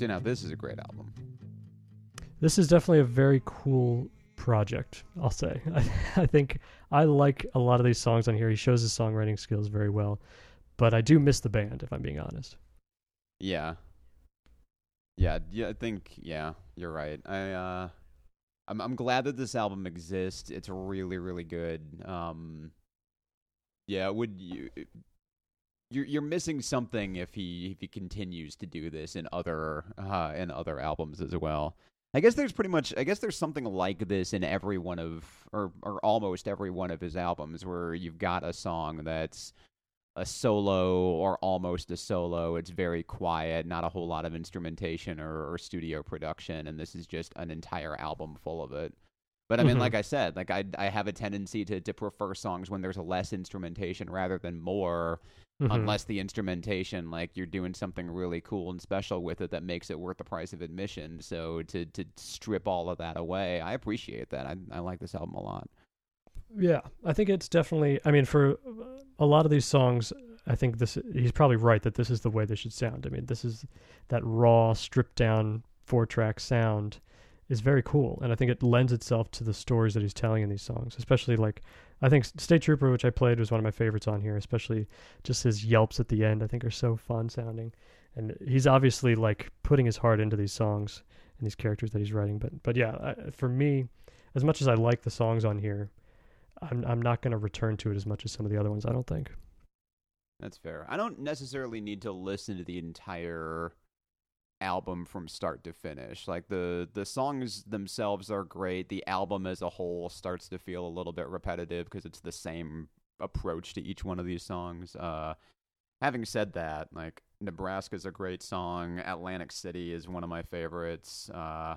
So now this is a great album. This is definitely a very cool project. I'll say. I, I think I like a lot of these songs on here. He shows his songwriting skills very well, but I do miss the band if I'm being honest. Yeah. Yeah, yeah, I think yeah, you're right. I uh I'm I'm glad that this album exists. It's really really good. Um yeah, would you you're you're missing something if he if he continues to do this in other uh in other albums as well. I guess there's pretty much I guess there's something like this in every one of or or almost every one of his albums where you've got a song that's a solo or almost a solo. It's very quiet, not a whole lot of instrumentation or, or studio production, and this is just an entire album full of it. But I mean, Mhm. like I said, like I I have a tendency to to prefer songs when there's less instrumentation rather than more, Mhm. unless the instrumentation like you're doing something really cool and special with it that makes it worth the price of admission. So to to strip all of that away, I appreciate that. I I like this album a lot. Yeah, I think it's definitely. I mean, for a lot of these songs, I think this. He's probably right that this is the way they should sound. I mean, this is that raw, stripped down four track sound is very cool, and I think it lends itself to the stories that he's telling in these songs. Especially like, I think State Trooper, which I played, was one of my favorites on here. Especially just his yelps at the end, I think are so fun sounding, and he's obviously like putting his heart into these songs and these characters that he's writing. But but yeah, I, for me, as much as I like the songs on here. I'm I'm not going to return to it as much as some of the other ones. I don't think. That's fair. I don't necessarily need to listen to the entire album from start to finish. Like the the songs themselves are great. The album as a whole starts to feel a little bit repetitive because it's the same approach to each one of these songs. Uh having said that, like Nebraska's a great song. Atlantic City is one of my favorites. Uh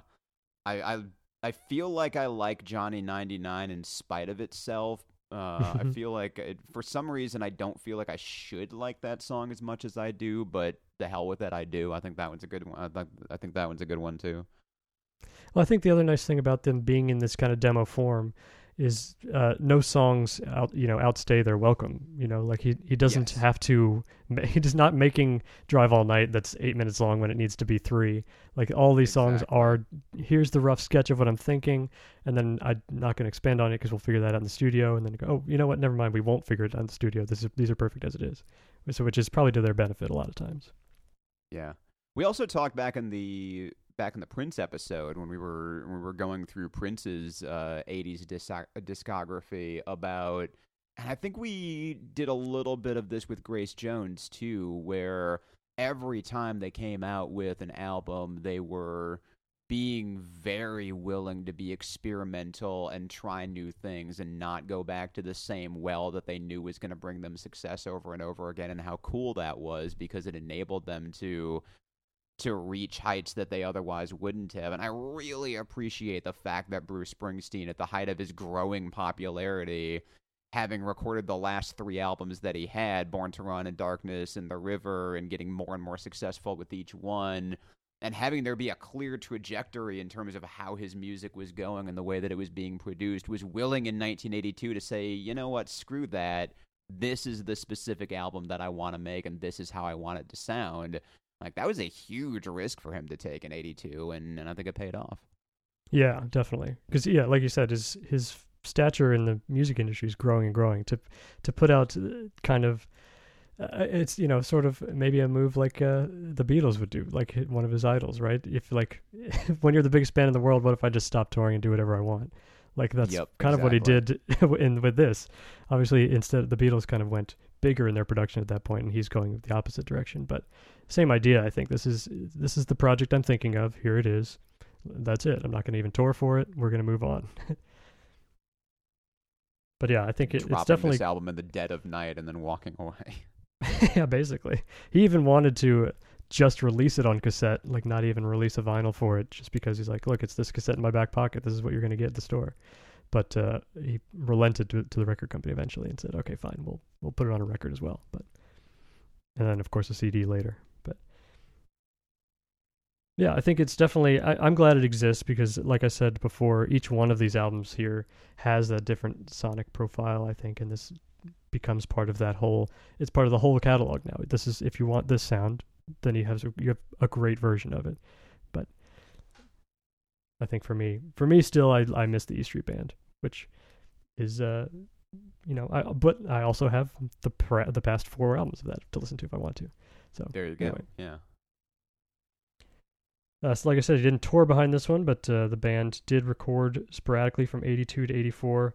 I I I feel like I like Johnny 99 in spite of itself. Uh, I feel like it, for some reason I don't feel like I should like that song as much as I do, but the hell with it, I do. I think that one's a good one. I think, I think that one's a good one too. Well, I think the other nice thing about them being in this kind of demo form is uh, no songs out you know outstay their welcome. You know, like he he doesn't Yes. have to. He's not making Drive All Night that's eight minutes long when it needs to be three. Like all these songs are. Here's the rough sketch of what I'm thinking, and then I'm not going to expand on it because we'll figure that out in the studio, and then go. Oh, you know what? Never mind. We won't figure it out in the studio. This is these are perfect as it is. So which is probably to their benefit a lot of times. Yeah. We also talked back in the back in the Prince episode when we were when we were going through Prince's uh, 80s disc- discography about and I think we did a little bit of this with Grace Jones too where every time they came out with an album they were being very willing to be experimental and try new things and not go back to the same well that they knew was going to bring them success over and over again and how cool that was because it enabled them to to reach heights that they otherwise wouldn't have. And I really appreciate the fact that Bruce Springsteen at the height of his growing popularity having recorded the last 3 albums that he had Born to Run and Darkness and The River and getting more and more successful with each one and having there be a clear trajectory in terms of how his music was going and the way that it was being produced was willing in 1982 to say, you know what, screw that. This is the specific album that I want to make, and this is how I want it to sound. Like that was a huge risk for him to take in '82, and, and I think it paid off. Yeah, definitely. Because yeah, like you said, his his stature in the music industry is growing and growing. To to put out uh, kind of, uh, it's you know sort of maybe a move like uh, the Beatles would do, like one of his idols, right? If like when you're the biggest band in the world, what if I just stop touring and do whatever I want? Like that's Yep, kind of what he did in with this. Obviously, instead the Beatles kind of went bigger in their production at that point, and he's going the opposite direction. But same idea. I think this is this is the project I'm thinking of. Here it is. That's it. I'm not going to even tour for it. We're going to move on. but yeah, I think it, it's definitely this album in the dead of night and then walking away. yeah, basically. He even wanted to just release it on cassette, like not even release a vinyl for it, just because he's like, look, it's this cassette in my back pocket. This is what you're going to get at the store. But uh, he relented to, to the record company eventually and said, okay, fine, we'll we'll put it on a record as well. But and then of course a CD later. But yeah, I think it's definitely. I, I'm glad it exists because, like I said before, each one of these albums here has a different sonic profile. I think, and this becomes part of that whole. It's part of the whole catalog now. This is if you want this sound, then you have you have a great version of it. But I think for me, for me, still, I I miss the E Street Band, which is uh, you know, I but I also have the pra- the past four albums of that to listen to if I want to. So There you go. Anyway. Yeah. Uh, so like I said, he didn't tour behind this one, but uh, the band did record sporadically from 82 to 84.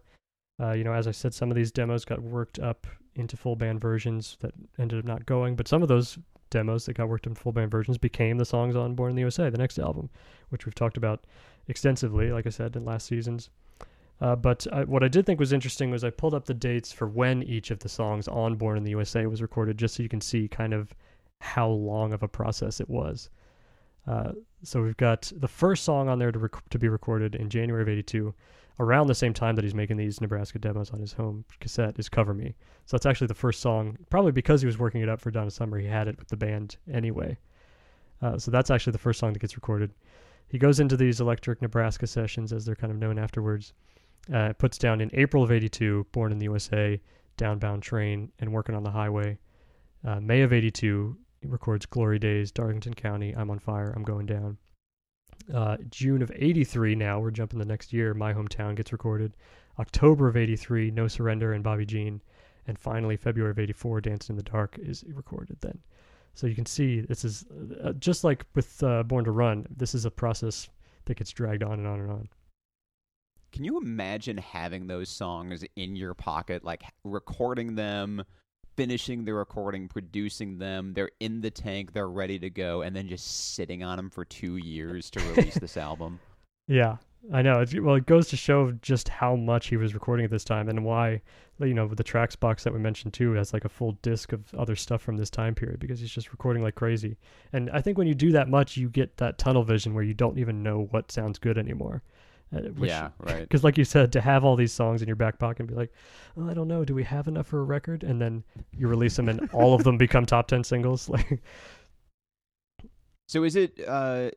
Uh, you know, as I said, some of these demos got worked up into full band versions that ended up not going, but some of those demos that got worked into full band versions became the songs on Born in the USA, the next album, which we've talked about extensively, like I said, in last seasons. Uh, but I, what I did think was interesting was I pulled up the dates for when each of the songs on Born in the USA was recorded, just so you can see kind of how long of a process it was. Uh, so we've got the first song on there to rec- to be recorded in January of '82, around the same time that he's making these Nebraska demos on his home cassette. Is "Cover Me." So that's actually the first song, probably because he was working it up for Donna Summer. He had it with the band anyway. Uh, so that's actually the first song that gets recorded. He goes into these Electric Nebraska sessions, as they're kind of known afterwards. Uh, puts down in April of '82, "Born in the USA," "Downbound Train," and "Working on the Highway." Uh, May of '82, he records Glory Days, Darlington County, I'm on Fire, I'm Going Down. Uh, June of 83, now we're jumping the next year, My Hometown gets recorded. October of 83, No Surrender and Bobby Jean. And finally, February of 84, Dancing in the Dark is recorded then. So you can see this is uh, just like with uh, Born to Run, this is a process that gets dragged on and on and on. Can you imagine having those songs in your pocket, like recording them, finishing the recording, producing them, they're in the tank, they're ready to go, and then just sitting on them for two years to release this album? Yeah, I know. It's, well, it goes to show just how much he was recording at this time and why, you know, the tracks box that we mentioned too has like a full disc of other stuff from this time period because he's just recording like crazy. And I think when you do that much, you get that tunnel vision where you don't even know what sounds good anymore. Uh, which, yeah, right. Because, like you said, to have all these songs in your back pocket and be like, oh, I don't know, do we have enough for a record? And then you release them and all of them become top 10 singles. Like, So is it? Uh,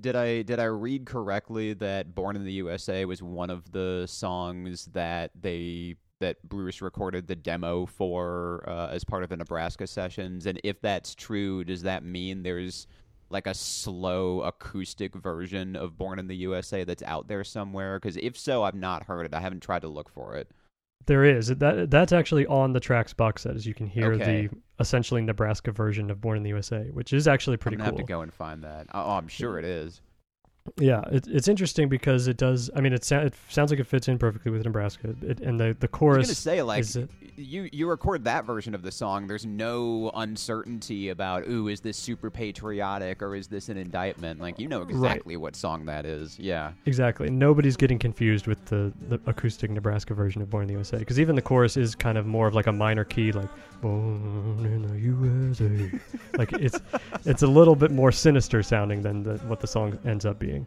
did I did I read correctly that "Born in the USA" was one of the songs that they that Bruce recorded the demo for uh, as part of the Nebraska sessions? And if that's true, does that mean there's like a slow acoustic version of "Born in the USA" that's out there somewhere? Because if so, I've not heard it. I haven't tried to look for it. There is that. That's actually on the tracks box set, as you can hear Okay. the essentially Nebraska version of "Born in the USA," which is actually pretty I'm cool. have to go and find that. Oh, I'm sure it is. Yeah, it, it's interesting because it does. I mean, it, sa- it sounds like it fits in perfectly with Nebraska, it, and the the I was chorus. gonna say like is you you record that version of the song. There's no uncertainty about ooh is this super patriotic or is this an indictment? Like you know exactly what song that is. Yeah. Exactly. Nobody's getting confused with the, the acoustic Nebraska version of Born in the USA because even the chorus is kind of more of like a minor key, like Born in the USA. like it's it's a little bit more sinister sounding than the, what the song ends up being.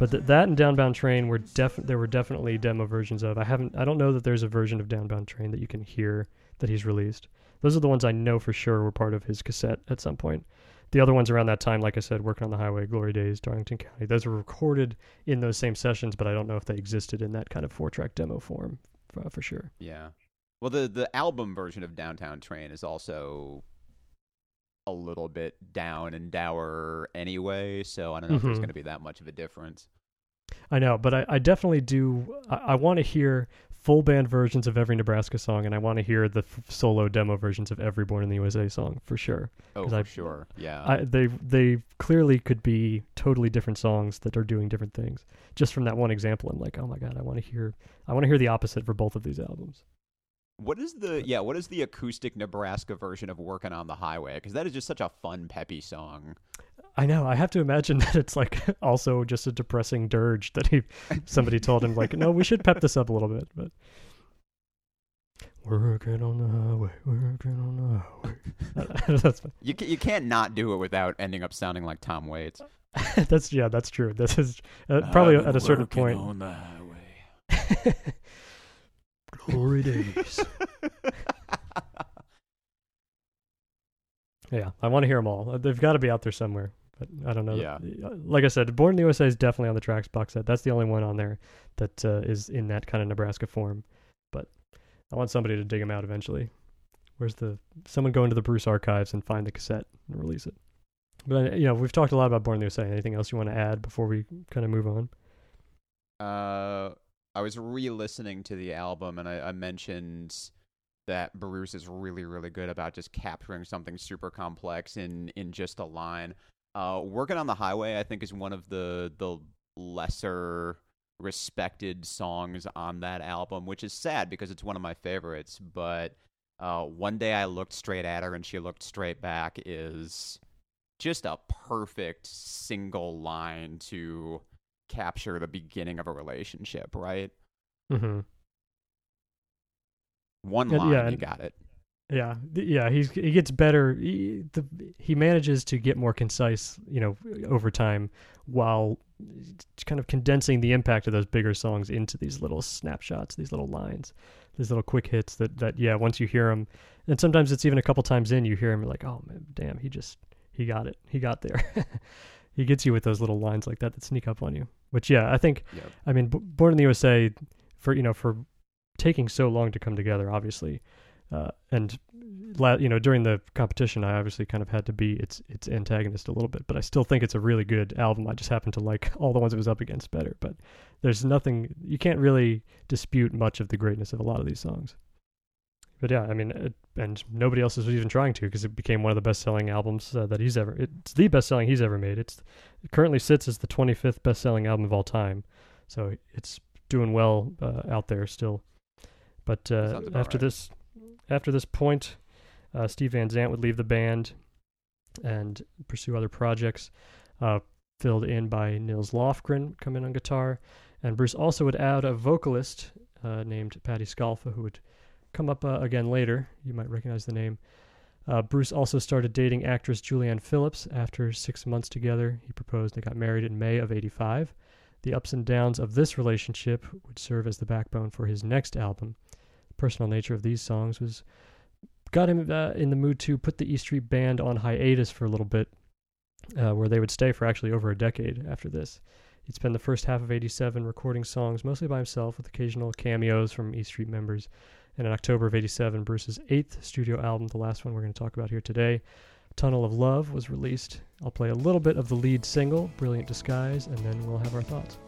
But th- that and Downbound Train were def there were definitely demo versions of. I haven't I don't know that there's a version of Downbound Train that you can hear that he's released. Those are the ones I know for sure were part of his cassette at some point. The other ones around that time, like I said, working on the highway, Glory Days, Darlington County, those were recorded in those same sessions, but I don't know if they existed in that kind of four track demo form for, for sure. Yeah. Well, the the album version of Downtown Train is also a little bit down and dour anyway. So I don't know if there's Mhm. going to be that much of a difference. I know, but I, I definitely do. I, I want to hear full band versions of every Nebraska song, and I want to hear the f- solo demo versions of every Born in the USA song for sure. Oh, for I- sure. Yeah. I, they they clearly could be totally different songs that are doing different things. Just from that one example, I'm like, oh my god, I want to hear I want to hear the opposite for both of these albums. What is the yeah? What is the acoustic Nebraska version of "Working on the Highway"? Because that is just such a fun, peppy song. I know. I have to imagine that it's like also just a depressing dirge that he somebody told him like, no, we should pep this up a little bit. But working on the highway, working on the highway. that's. You you can't not do it without ending up sounding like Tom Waits. that's yeah, that's true. This is uh, probably at a certain point. on the highway. Glory days. Yeah, I want to hear them all. They've got to be out there somewhere, but I don't know. Yeah. Like I said, Born in the USA is definitely on the tracks box set. That's the only one on there that uh, is in that kind of Nebraska form. But I want somebody to dig them out eventually. Where's the someone go into the Bruce archives and find the cassette and release it? But uh, you know, we've talked a lot about Born in the USA. Anything else you want to add before we kind of move on? Uh, I was re-listening to the album, and I, I mentioned that Bruce is really, really good about just capturing something super complex in in just a line. Uh, Working on the Highway, I think, is one of the the lesser respected songs on that album, which is sad because it's one of my favorites. But uh, one day I looked straight at her and she looked straight back is just a perfect single line to capture the beginning of a relationship, right? Mm-hmm. One line, yeah, you got it. Yeah, yeah, he's he gets better. He, the, he manages to get more concise, you know, over time, while kind of condensing the impact of those bigger songs into these little snapshots, these little lines, these little quick hits. That that yeah, once you hear them, and sometimes it's even a couple times in, you hear him like, oh man, damn, he just he got it, he got there. he gets you with those little lines like that that sneak up on you. Which yeah, I think Yep. I mean, B- Born in the USA, for you know, for taking so long to come together, obviously, uh, and la- you know, during the competition, I obviously kind of had to be its its antagonist a little bit, but I still think it's a really good album. I just happen to like all the ones it was up against better. But there's nothing you can't really dispute much of the greatness of a lot of these songs. But yeah, I mean, it, and nobody else is even trying to because it became one of the best-selling albums uh, that he's ever. It's the best-selling he's ever made. It's it currently sits as the 25th best-selling album of all time, so it's doing well uh, out there still. But uh, after right. this, after this point, uh, Steve Van Zandt would leave the band and pursue other projects, uh, filled in by Nils Lofgren, come in on guitar, and Bruce also would add a vocalist uh, named Patti Scialfa, who would come up uh, again later. You might recognize the name. Uh, Bruce also started dating actress Julianne Phillips after six months together. He proposed. They got married in May of '85. The ups and downs of this relationship would serve as the backbone for his next album. The personal nature of these songs was got him uh, in the mood to put the E Street Band on hiatus for a little bit, uh, where they would stay for actually over a decade after this. He'd spend the first half of '87 recording songs mostly by himself, with occasional cameos from E Street members. And in October of '87, Bruce's eighth studio album, the last one we're going to talk about here today, Tunnel of Love, was released. I'll play a little bit of the lead single, Brilliant Disguise, and then we'll have our thoughts.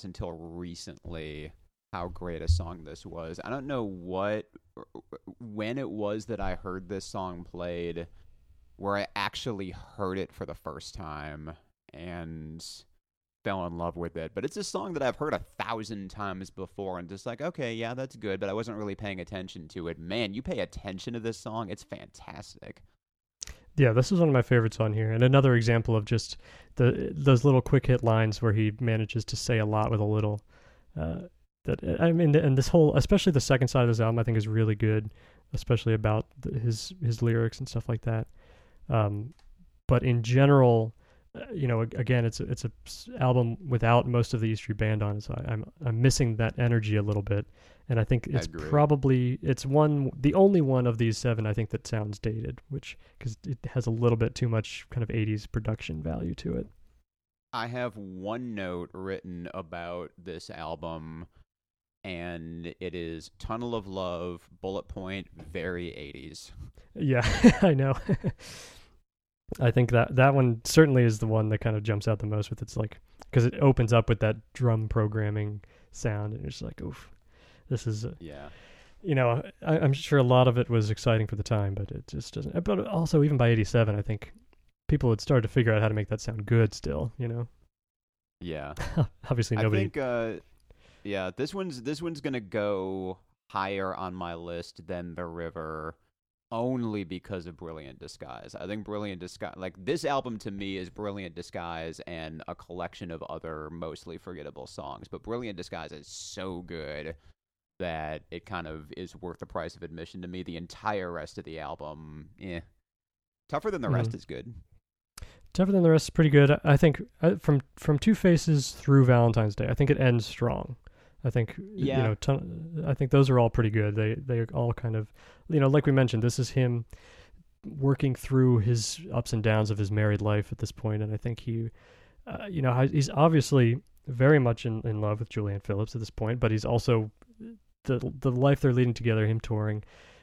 Realize until recently how great a song this was. I don't know what when it was that I heard this song played where I actually heard it for the first time and fell in love with it. But it's a song that I've heard a thousand times before and just like, okay, yeah, that's good, but I wasn't really paying attention to it. Man, you pay attention to this song, it's fantastic. Yeah, this is one of my favorites on here, and another example of just the those little quick hit lines where he manages to say a lot with a little. Uh, that I mean, and this whole, especially the second side of this album, I think is really good, especially about his his lyrics and stuff like that. Um, but in general, you know, again, it's a, it's a album without most of the E Street Band on it, so I, I'm I'm missing that energy a little bit, and I think it's agree. probably it's one the only one of these seven I think that sounds dated, which because it has a little bit too much kind of 80s production value to it. I have one note written about this album and it is Tunnel of Love, Bullet Point, very 80s. Yeah, I know. I think that that one certainly is the one that kind of jumps out the most with its like because it opens up with that drum programming sound and just like, oof, this is uh, Yeah. you know I, I'm sure a lot of it was exciting for the time, but it just doesn't. But also even by '87, I think people had started to figure out how to make that sound good. Still, you know, Yeah. obviously nobody. I think uh yeah, this one's this one's going to go higher on my list than The River only because of Brilliant Disguise. I think Brilliant Disguise like this album to me is Brilliant Disguise and a collection of other mostly forgettable songs, but Brilliant Disguise is so good that it kind of is worth the price of admission to me. The entire rest of the album, eh. Tougher than the rest Mhm. is good. Tougher than the rest is pretty good. I- I think uh, from from Two Faces through Valentine's Day, I think it ends strong. I think Yeah. you know, ton, I think those are all pretty good. They they all kind of, you know, like we mentioned, this is him working through his ups and downs of his married life at this point, and I think he, uh, you know, he's obviously very much in, in love with Julianne Phillips at this point, but he's also the the life they're leading together, him touring.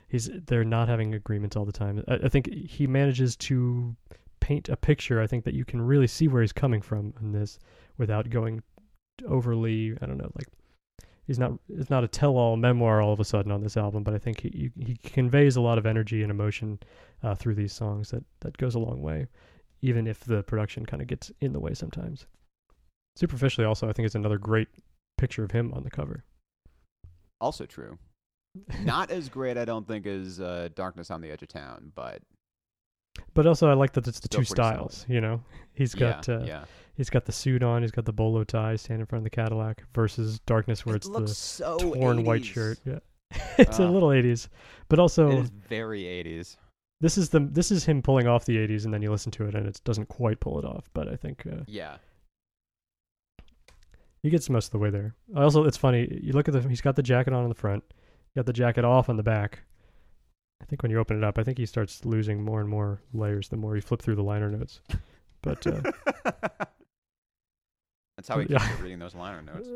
He's they're not having agreements all the time. I, I think he manages to paint a picture. I think that you can really see where he's coming from in this without going overly. I don't know, like he's not. It's not a tell-all memoir all of a sudden on this album, but I think he he conveys a lot of energy and emotion uh, through these songs that that goes a long way, even if the production kind of gets in the way sometimes. Superficially, also, I think it's another great picture of him on the cover. Also true. Not as great, I don't think, as uh, Darkness on the Edge of Town, but But also, I like that it's the Still two pretty solid. styles. You know, he's got yeah, uh, yeah. he's got the suit on, he's got the bolo tie, standing in front of the Cadillac, versus Darkness, where it it's looks the so torn white shirt. Yeah, it's a Ah. little '80s, but also It is very 80s. this is the this is him pulling off the '80s, and then you listen to it, and it doesn't quite pull it off. But I think uh, Yeah. he gets most of the way there. I Also, it's funny. You look at the he's got the jacket on in the front, got the jacket off on the back. I think when you open it up, I think he starts losing more and more layers the more you flip through the liner notes. But uh, That's how he Yeah. keeps reading those liner notes.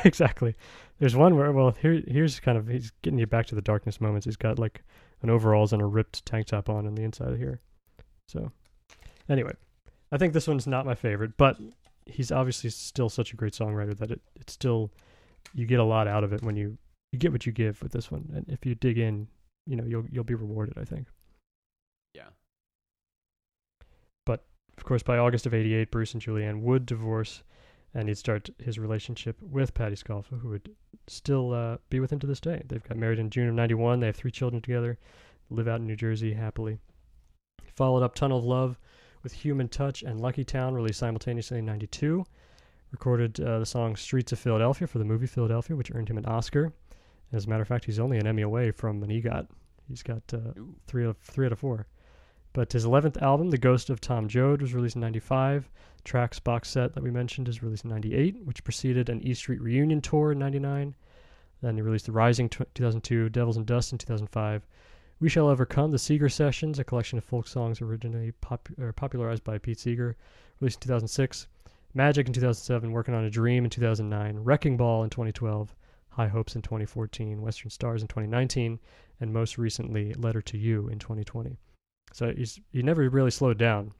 exactly. There's one where well here here's kind of he's getting you back to the darkness moments. He's got like an overalls and a ripped tank top on on the inside of here. So anyway, I think this one's not my favorite, but he's obviously still such a great songwriter that it it's still you get a lot out of it when you you get what you give with this one. And if you dig in, you know, you'll you'll be rewarded, I think. Yeah. But of course, by August of 88, Bruce and Julianne would divorce and he'd start his relationship with Patti Scialfa, who would still uh, be with him to this day. They've got married in June of 91. They have three children together, live out in New Jersey happily. Followed up Tunnel of Love with Human Touch and Lucky Town, released simultaneously in 92. Recorded uh, the song Streets of Philadelphia for the movie Philadelphia, which earned him an Oscar. As a matter of fact, he's only an Emmy away from an EGOT. He's got uh, three out of three out of four. But his 11th album, The Ghost of Tom Joad, was released in 95. Tracks box set that we mentioned is released in 98, which preceded an E Street reunion tour in 99. Then he released The Rising tw 2002, Devils and Dust in 2005. We Shall Overcome, The Seeger Sessions, a collection of folk songs originally pop- or popularized by Pete Seeger, released in 2006. Magic in 2007, Working on a Dream in 2009. Wrecking Ball in 2012. High Hopes in 2014. Western Stars in 2019. And most recently, Letter to You in 2020. So he's he never really slowed down.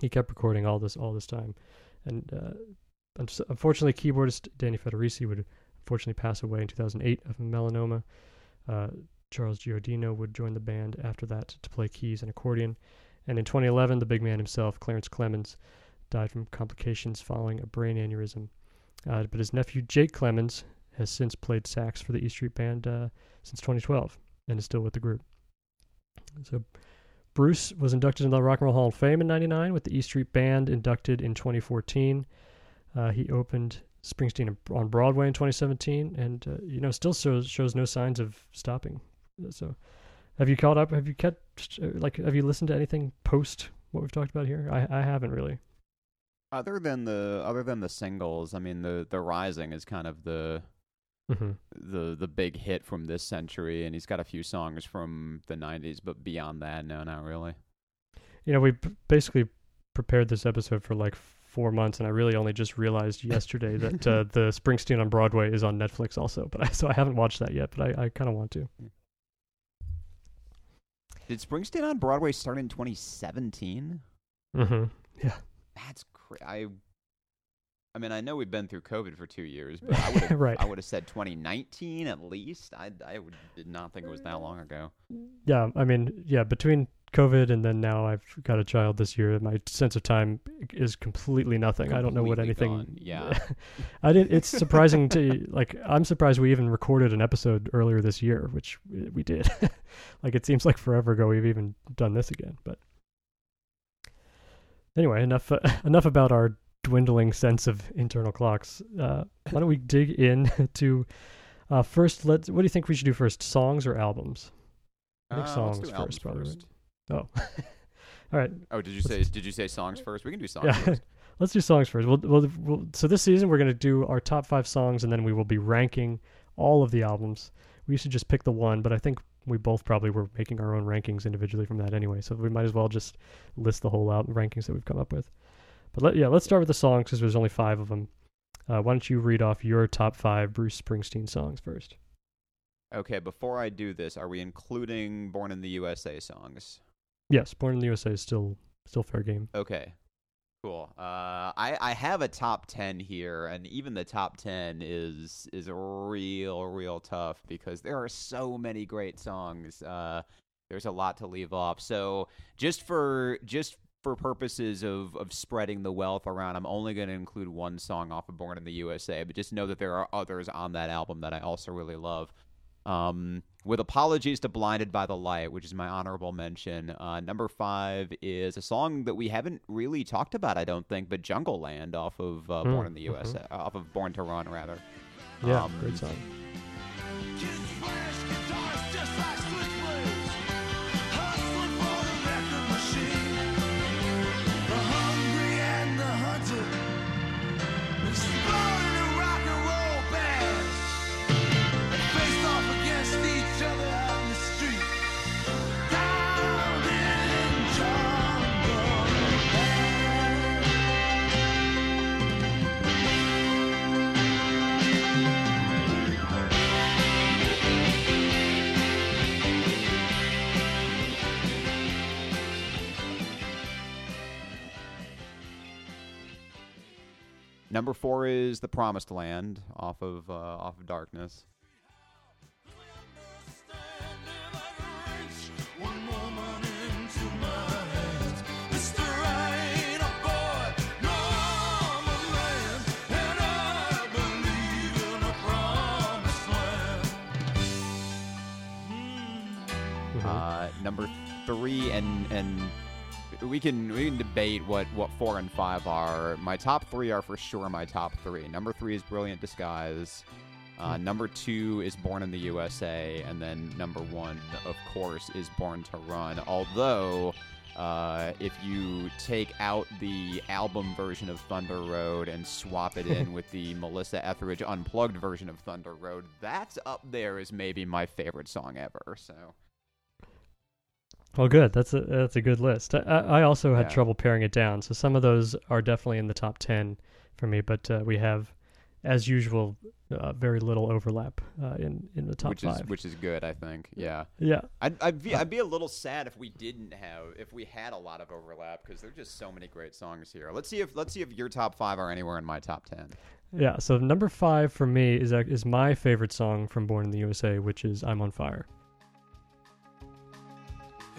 He kept recording all this all this time, and uh, unfortunately, keyboardist Danny Federici would unfortunately pass away in 2008 of melanoma. Uh, Charles Giordano would join the band after that to play keys and accordion, and in 2011, the big man himself, Clarence Clemons, died from complications following a brain aneurysm. Uh, but his nephew Jake Clemons has since played sax for the E Street Band uh, since 2012 and is still with the group. So Bruce was inducted into the Rock and Roll Hall of Fame in '99, with the E Street Band inducted in 2014. Uh, he opened Springsteen on Broadway in 2017, and uh, you know still shows shows no signs of stopping. So, have you caught up? Have you kept like have you listened to anything post what we've talked about here? I I haven't really. Other than the other than the singles, I mean the the Rising is kind of the hmm the the big hit from this century, and he's got a few songs from the '90s, but beyond that, no, not really. You know, we basically prepared this episode for like four months, and I really only just realized yesterday that uh, the Springsteen on Broadway is on Netflix also. But I, so I haven't watched that yet, but I, I kind of want to. Did Springsteen on Broadway start in 2017? Mm-hmm. Yeah. That's cra- I. I mean, I know we've been through COVID for two years, but I would have Right. I would have said 2019 at least. I I would, did not think it was that long ago. Yeah, I mean, yeah, between COVID and then now I've got a child this year, my sense of time is completely nothing. I don't know what anything. gone, yeah. I did. It's surprising to like. I'm surprised we even recorded an episode earlier this year, which we we did. like it seems like forever ago we've even done this again. But anyway, enough uh, enough about our dwindling sense of internal clocks. Uh, why don't we dig in to uh, first? Let's. What do you think we should do first? Songs or albums? I think Uh, let's songs do first, probably, first. Oh, all right. Oh, did you say did you say songs first? We can do songs Yeah. first. Let's do songs first. We'll, we'll, we'll, so this season we're going to do our top five songs, and then we will be ranking all of the albums. We used to just pick the one, but I think we both probably were making our own rankings individually from that anyway. So we might as well just list the whole out rankings that we've come up with. But let, yeah, let's start with the songs because there's only five of them. Uh, why don't you read off your top five Bruce Springsteen songs first? Okay, before I do this, are we including "Born in the USA" songs? Yes, Born in the USA is still still fair game. Okay. Cool. Uh, I I have a top ten here, and even the top ten is is real real tough because there are so many great songs. Uh, there's a lot to leave off. So just for just for purposes of of spreading the wealth around, I'm only going to include one song off of Born in the USA. But just know that there are others on that album that I also really love. Um, with apologies to Blinded by the Light, which is my honorable mention. Uh, number five is a song that we haven't really talked about, I don't think, but Jungleland off of uh, Born Mm, in the USA, off of Born to Run, rather. Yeah, Um, great song. Number four is The Promised Land off of uh, off of Darkness. One moment into my hands. Mister, I ain't a boy, no, I'm a man, and I believe in a promised land. Mhm. Uh, number three, and and we can we can debate what what four and five are. My top three are for sure my top three. Number three is Brilliant Disguise. Uh, number two is Born in the USA, and then number one, of course, is Born to Run. Although, uh, if you take out the album version of Thunder Road and swap it in with the Melissa Etheridge unplugged version of Thunder Road, that's up there as maybe my favorite song ever. So. Well, good. That's a that's a good list. I, I also had Yeah. trouble paring it down, so some of those are definitely in the top ten for me. But uh, we have, as usual, uh, very little overlap uh, in in the top which five. is which is good, I think. Yeah, yeah, I'd I'd be, I'd be a little sad if we didn't have if we had a lot of overlap because there's just so many great songs here. Let's see if let's see if your top five are anywhere in my top ten. yeah. So number five for me is ac- is my favorite song from Born in the USA, which is "I'm on Fire."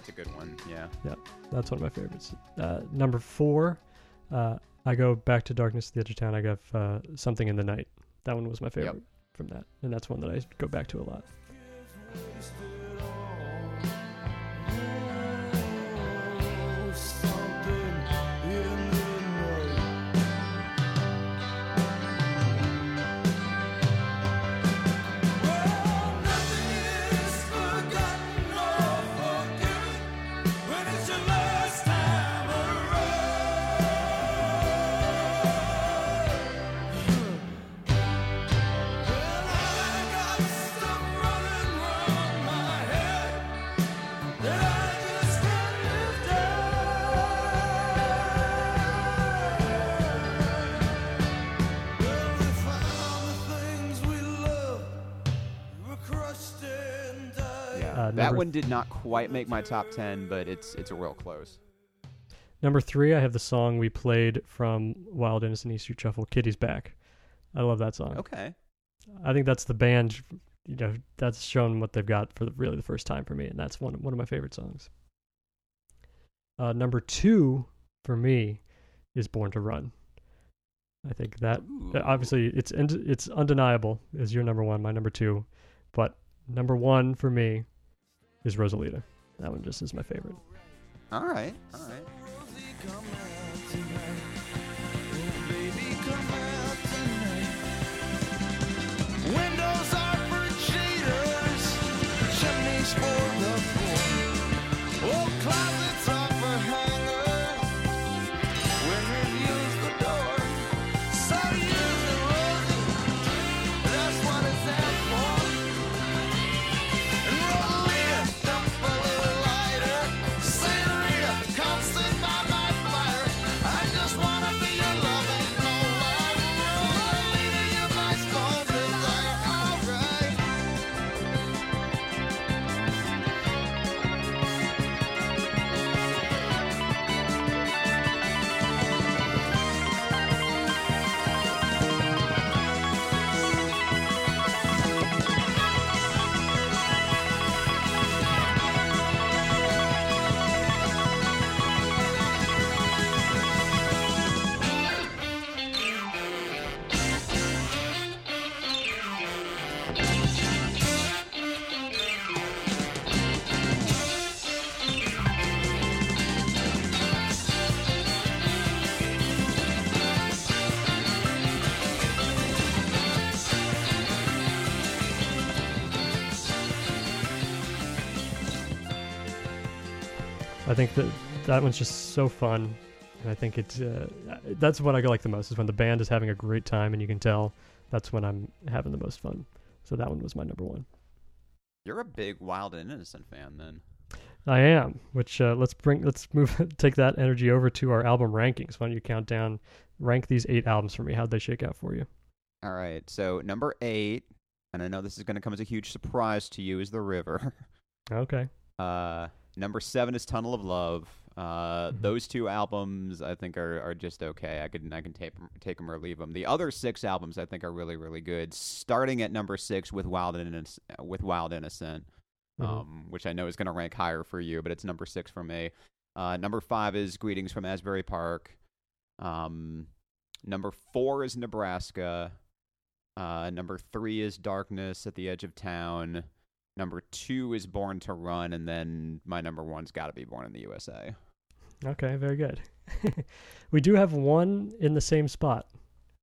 That's a good one. Yeah. Yeah, that's one of my favorites. Uh, number four, uh, I go back to Darkness at the Edge of Town. I got uh, Something in the Night. That one was my favorite from that, and that's one that I go back to a lot. That number, one did not quite make my top ten, but it's it's a real close. Number three, I have the song we played from Wild Innocent East Street Shuffle, "Kitty's Back." I love that song. Okay. I think that's the band. You know, that's shown what they've got for the, really the first time for me, and that's one one of my favorite songs. Uh, number two for me is "Born to Run." I think that. Uh, obviously it's it's undeniable is your number one, my number two, but number one for me is Rosalita. That one just is my favorite. All right. All right. I think that that one's just so fun, and I think it's uh, that's what I like the most is when the band is having a great time, and you can tell that's when I'm having the most fun. So that one was my number one. You're a big Wild and Innocent fan, then. I am. Which uh, let's bring let's move take that energy over to our album rankings. Why don't you count down, rank these eight albums for me? How'd they shake out for you? All right. So number eight, and I know this is going to come as a huge surprise to you, is The River. Okay. Uh, number seven is Tunnel of Love. Uh, Mhm. Those two albums I think are, are just okay. I can I can take take them or leave them. The other six albums I think are really really good. Starting at number six with Wild with Wild Innocent, Mhm. um, which I know is going to rank higher for you, but it's number six for me. Uh, number five is Greetings from Asbury Park. Um, number four is Nebraska. Uh, number three is Darkness at the Edge of Town. Number two is Born to Run, and then my number one's got to be Born in the USA. Okay, very good. we do have one in the same spot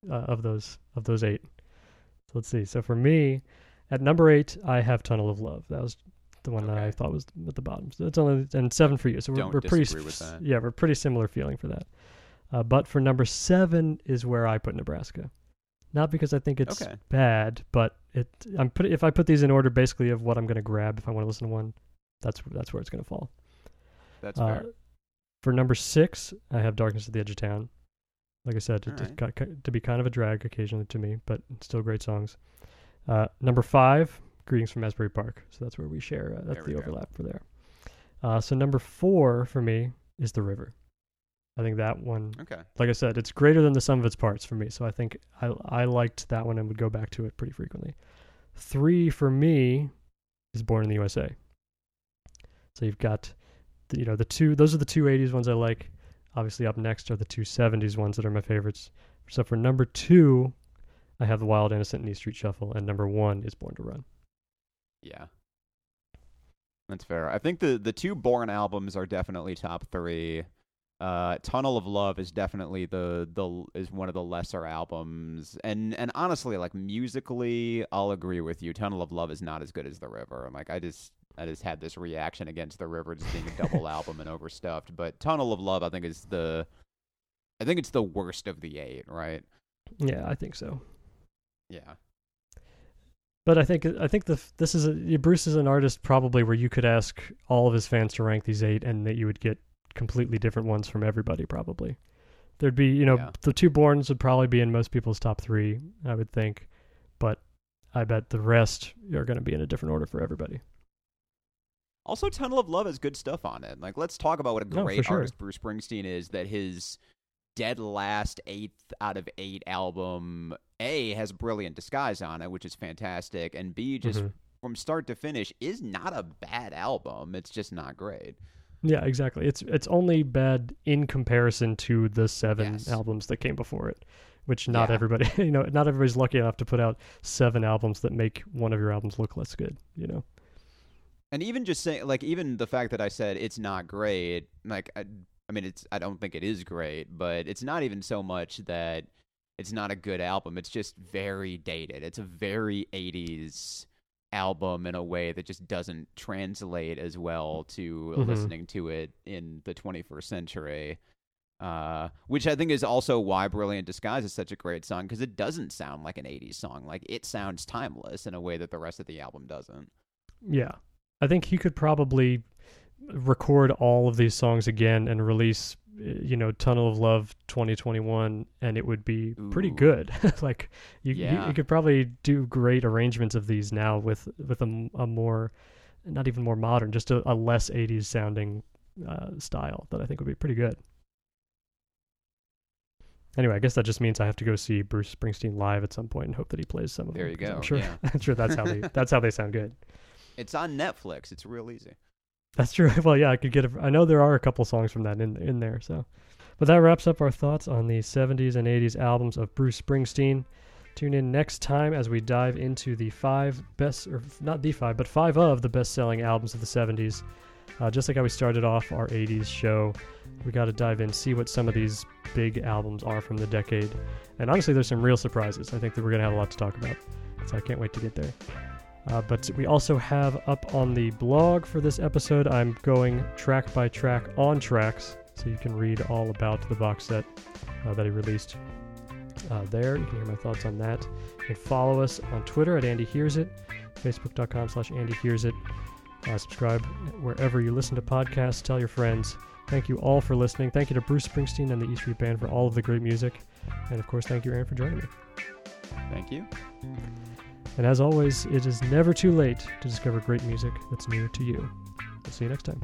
uh, of those of those eight. So let's see. So for me, at number eight, I have Tunnel of Love. That was the one that I thought was at the bottom. So it's only and seven for you. So we're, Don't we're pretty disagree with s- that. yeah, we're pretty similar feeling for that. Uh, but for number seven is where I put Nebraska. Not because I think it's Okay. bad, but it I'm put if I put these in order basically of what I'm going to grab if I want to listen to one, that's that's where it's going to fall. That's Uh, fair. for number six, I have Darkness at the Edge of Town. Like I said, it, it got to be kind of a drag occasionally to me, but still great songs. Uh, number five, Greetings from Asbury Park. So that's where we share. Uh, that's There the go. overlap for there. Uh, so number four for me is The River. I think that one, Okay. like I said, it's greater than the sum of its parts for me. So I think I I liked that one and would go back to it pretty frequently. Three for me is Born in the USA. So you've got, the, you know, the two. Those are the two '80s ones I like. Obviously, up next are the two '70s ones that are my favorites. So for number two, I have the Wild Innocent and East Street Shuffle, and number one is Born to Run. Yeah. That's fair. I think the the two Born albums are definitely top three. Uh, Tunnel of Love is definitely the the is one of the lesser albums, and and honestly, like musically, I'll agree with you. Tunnel of Love is not as good as The River. I'm like, I just I just had this reaction against The River just being a double album and overstuffed. But Tunnel of Love, I think is the I think it's the worst of the eight, right? Yeah, I think so. Yeah. But I think I think the this is a Bruce is an artist probably where you could ask all of his fans to rank these eight, and that you would get completely different ones from everybody. Probably there'd be you know Yeah. the two Borns would probably be in most people's top three, I would think, but I bet the rest are going to be in a different order for everybody. Also, Tunnel of Love has good stuff on it. Like, let's talk about what a No, great sure. artist Bruce Springsteen is. That his dead last eighth out of eight album A has brilliant disguise on it, which is fantastic, and B just Mhm. from start to finish is not a bad album. It's just not great. Yeah, exactly. It's it's only bad in comparison to the seven Yes. albums that came before it, which not Yeah. everybody, you know, not everybody's lucky enough to put out seven albums that make one of your albums look less good. You know. And even just saying, like, even the fact that I said it's not great, like, I, I mean, it's, I don't think it is great, but it's not even so much that it's not a good album. It's just very dated. It's a very 80s album in a way that just doesn't translate as well to Mhm. listening to it in the 21st century. Uh, which I think is also why Brilliant Disguise is such a great song because it doesn't sound like an 80s song. Like, it sounds timeless in a way that the rest of the album doesn't. Yeah, I think he could probably record all of these songs again and release, you know, Tunnel of Love 2021, and it would be pretty good. like you, you, Yeah. you could probably do great arrangements of these now with with a, a more, not even more modern, just a, a less 80s sounding uh, style that I think would be pretty good. Anyway, I guess that just means I have to go see Bruce Springsteen live at some point and hope that he plays some of There them. you 'cause go, I'm sure, yeah. I'm sure that's how they that's how they sound good. It's on Netflix. It's real easy. That's true. Well, yeah, I could get. A, I know there are a couple songs from that in in there. So, but that wraps up our thoughts on the '70s and '80s albums of Bruce Springsteen. Tune in next time as we dive into the five best, or not the five, but five of the best-selling albums of the '70s. Uh, just like how we started off our '80s show, we got to dive in, see what some of these big albums are from the decade. And honestly, there's some real surprises. I think that we're gonna have a lot to talk about. So I can't wait to get there. Uh, but we also have up on the blog for this episode, I'm going track by track on tracks, so you can read all about the box set uh, that he released uh, there. You can hear my thoughts on that. Can follow us on Twitter at Andy Hears It, facebook.com slash Andy Hears It. Uh, subscribe wherever you listen to podcasts. Tell your friends. Thank you all for listening. Thank you to Bruce Springsteen and the E Street Band for all of the great music. And of course, thank you, Aaron, for joining me. Thank you. And as always, it is never too late to discover great music that's near to you. We'll see you next time.